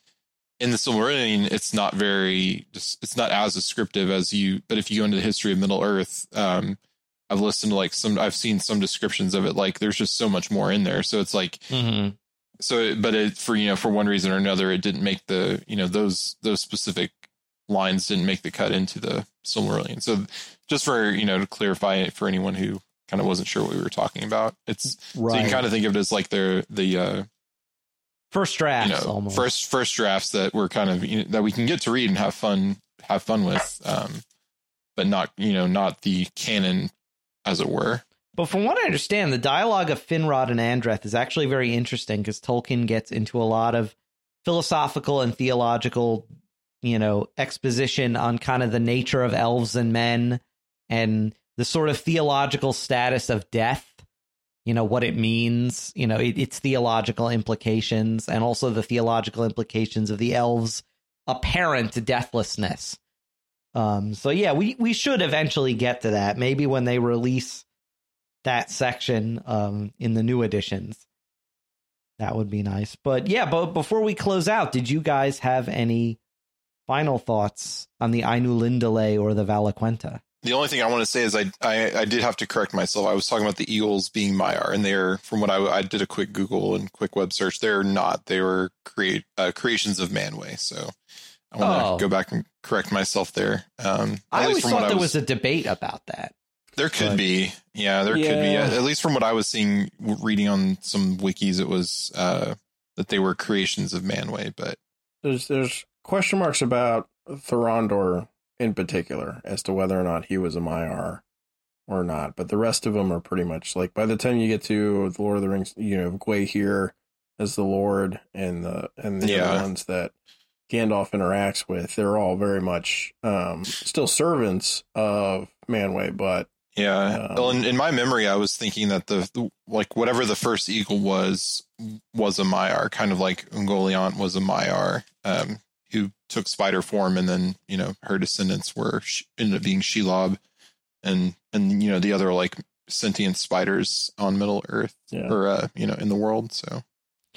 in the Silmarillion, it's not very, it's not as descriptive as you. But if you go into the history of Middle Earth, um, I've listened to like some, I've seen some descriptions of it. Like there's just so much more in there. So it's like, mm-hmm. so, but it, for you know, for one reason or another, it didn't make the, you know, those those specific lines didn't make the cut into the Silmarillion. So just for you know to clarify it for anyone who kind of wasn't sure what we were talking about, it's right. so you can kind of think of it as like their the uh, first drafts, you know, almost. first first drafts that we're kind of you know, that we can get to read and have fun have fun with, um, but not you know not the canon as it were. But from what I understand, the dialogue of Finrod and Andreth is actually very interesting because Tolkien gets into a lot of philosophical and theological you know, exposition on kind of the nature of elves and men and the sort of theological status of death, you know, what it means, you know, it, its theological implications, and also the theological implications of the elves' apparent deathlessness. Um, so yeah, we, we should eventually get to that. Maybe when they release that section um, in the new editions. That would be nice. But yeah, but before we close out, did you guys have any final thoughts on the Ainulindale or the Valaquenta? The only thing I want to say is I, I, I did have to correct myself. I was talking about the eagles being Maiar, and they're from what I, I did a quick Google and quick web search. They're not. They were create uh, creations of Manwë. So I want oh. to go back and correct myself there. Um, I always thought there was, was, a debate about that. There could but, be, yeah, there yeah. could be. At least from what I was seeing, reading on some wikis, it was uh, that they were creations of Manwë. But there's there's question marks about Thorondor in particular as to whether or not he was a Maiar or not. But the rest of them are pretty much like by the time you get to the Lord of the Rings, you know, Gwaihir as the Lord and the and the yeah. other ones that Gandalf interacts with, they're all very much um, still servants of Manwë, but yeah. Um, well, in, in, my memory, I was thinking that the, the, like whatever the first eagle was was a Maiar, kind of like Ungoliant was a Maiar. Um, who took spider form, and then you know her descendants were ended up being Shelob, and and you know the other like sentient spiders on Middle Earth yeah. or uh, you know in the world. So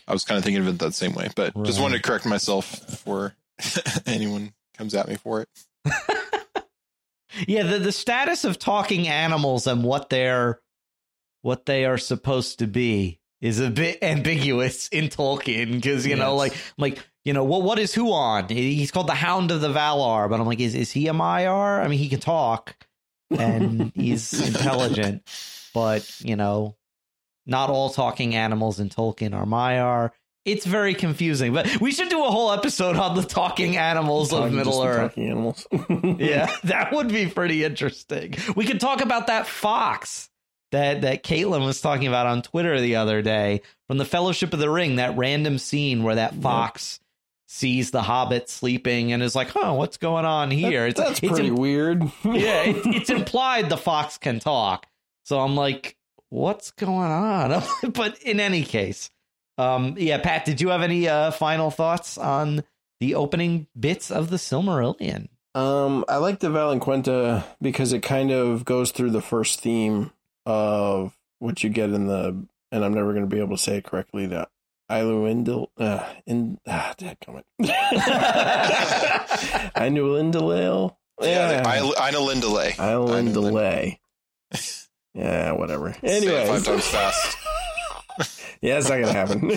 I was kind of thinking of it that same way, but right. just wanted to correct myself before anyone comes at me for it. yeah, the the status of talking animals and what they're what they are supposed to be is a bit ambiguous in Tolkien because you yes. know like like you know, what what is Huan? He's called the Hound of the Valar, but I'm like, is is he a Maiar? I mean, he can talk and he's intelligent, but you know, not all talking animals in Tolkien are Maiar. It's very confusing, but we should do a whole episode on the talking animals talking, of Middle Earth. Talking animals. yeah, that would be pretty interesting. We could talk about that fox that that Caitlin was talking about on Twitter the other day from the Fellowship of the Ring. That random scene where that fox sees the hobbit sleeping and is like, "Huh, what's going on here?" That, that's it's, pretty it's, weird. yeah, it, it's implied the fox can talk. So I'm like, "What's going on?" but in any case, um, yeah, Pat, did you have any uh, final thoughts on the opening bits of the Silmarillion? Um, I like the Valaquenta because it kind of goes through the first theme of what you get in the, and I'm never going to be able to say it correctly. That Iluindal, uh, in, ah, dadgummit. Inulindalale? Yeah, Inulindale. Inulindale. Yeah, whatever. Anyway, five times fast. yeah, it's not gonna happen.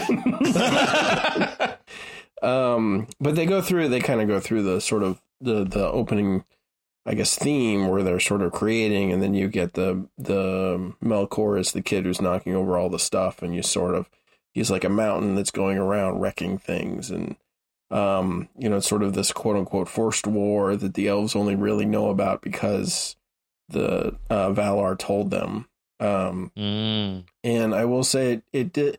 um, but they go through. They kind of go through the sort of the the opening, I guess, theme where they're sort of creating, and then you get the the Melkor is the kid who's knocking over all the stuff, and you sort of he's like a mountain that's going around wrecking things, and um, you know, it's sort of this quote unquote forced war that the elves only really know about because the uh, Valar told them. Um, mm. And I will say it, it did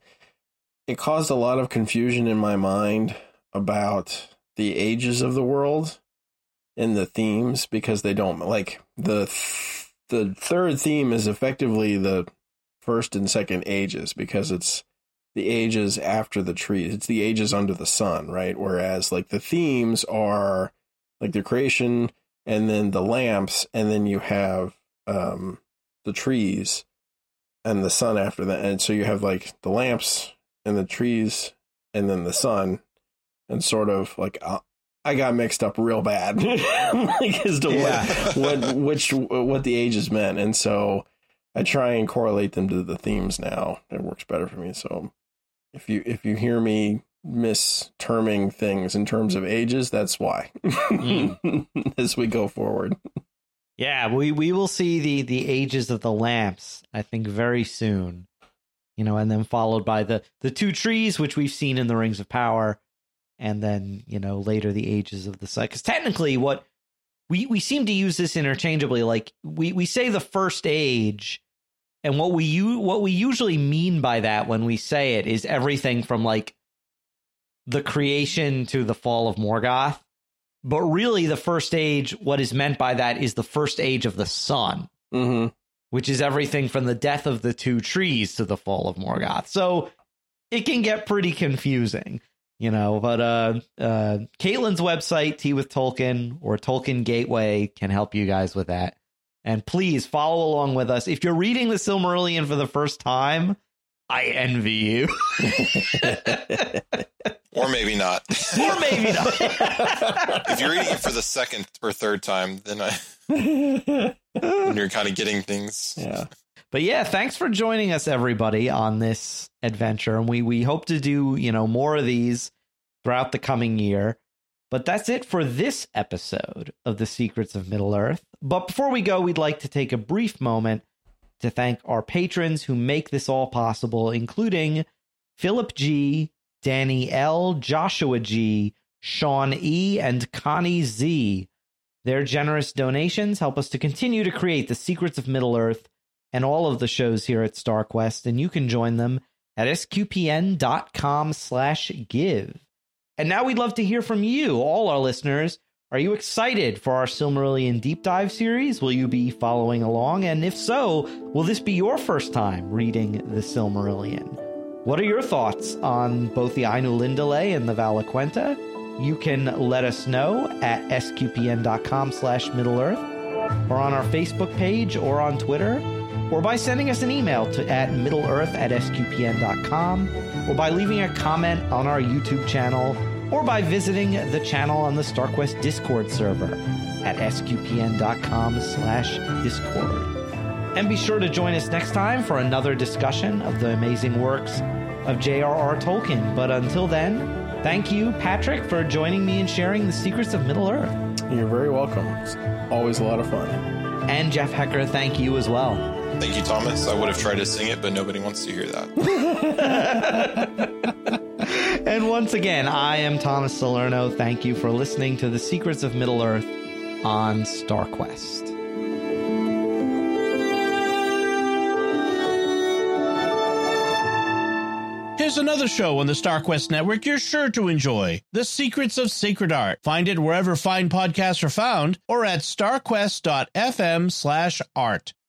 it caused a lot of confusion in my mind about the ages of the world and the themes because they don't like the the third theme is effectively the first and second ages because it's the ages after the trees. It's the ages under the sun, right? Whereas like the themes are like the creation and then the lamps, and then you have um, the trees and the sun after that. And so you have like the lamps and the trees and then the sun, and sort of like I got mixed up real bad like as to yeah. what, what which what the ages meant, and so I try and correlate them to the themes now. It works better for me. So if you if you hear me misterming things in terms of ages, that's why. Mm. As we go forward. Yeah, we we will see the the ages of the lamps. I think very soon. You know, and then followed by the the two trees, which we've seen in the Rings of Power, and then you know later the ages of the sun. Because technically, what we we seem to use this interchangeably. Like we we say the first age, and what we what we usually mean by that when we say it is everything from like the creation to the fall of Morgoth. But really, the first age, what is meant by that is the first age of the sun, mm-hmm. which is everything from the death of the two trees to the fall of Morgoth. So it can get pretty confusing, you know. But uh, uh, Caitlin's website, Tea with Tolkien or Tolkien Gateway, can help you guys with that. And please follow along with us. If you're reading the Silmarillion for the first time, I envy you. or maybe not. or maybe not. if you're reading it for the second or third time, then I when you're kind of getting things. Yeah. But yeah, thanks for joining us everybody on this adventure. And we we hope to do, you know, more of these throughout the coming year. But that's it for this episode of The Secrets of Middle Earth. But before we go, we'd like to take a brief moment to thank our patrons who make this all possible, including Philip G, Danny L, Joshua G, Sean E, and Connie Z. Their generous donations help us to continue to create the secrets of Middle Earth and all of the shows here at StarQuest, and you can join them at sqpn.com slash give. And now we'd love to hear from you, all our listeners. Are you excited for our Silmarillion deep dive series? Will you be following along? And if so, will this be your first time reading the Silmarillion? What are your thoughts on both the Ainu Ainulindale and the Valaquenta? You can let us know at sqpn.com slash Middle Earth, or on our Facebook page, or on Twitter, or by sending us an email to at middleearth at sqpn.com, or by leaving a comment on our YouTube channel or by visiting the channel on the StarQuest Discord server at sqpn.com slash discord. And be sure to join us next time for another discussion of the amazing works of J.R.R. Tolkien. But until then, thank you, Patrick, for joining me and sharing the secrets of Middle Earth. You're very welcome. It's always a lot of fun. And Jeff Haecker, thank you as well. Thank you, Thomas. I would have tried to sing it, but nobody wants to hear that. and once again, I am Thomas Salerno. Thank you for listening to The Secrets of Middle Earth on StarQuest. Here's another show on the StarQuest network you're sure to enjoy The Secrets of Sacred Art. Find it wherever fine podcasts are found or at starquest.fm slash art.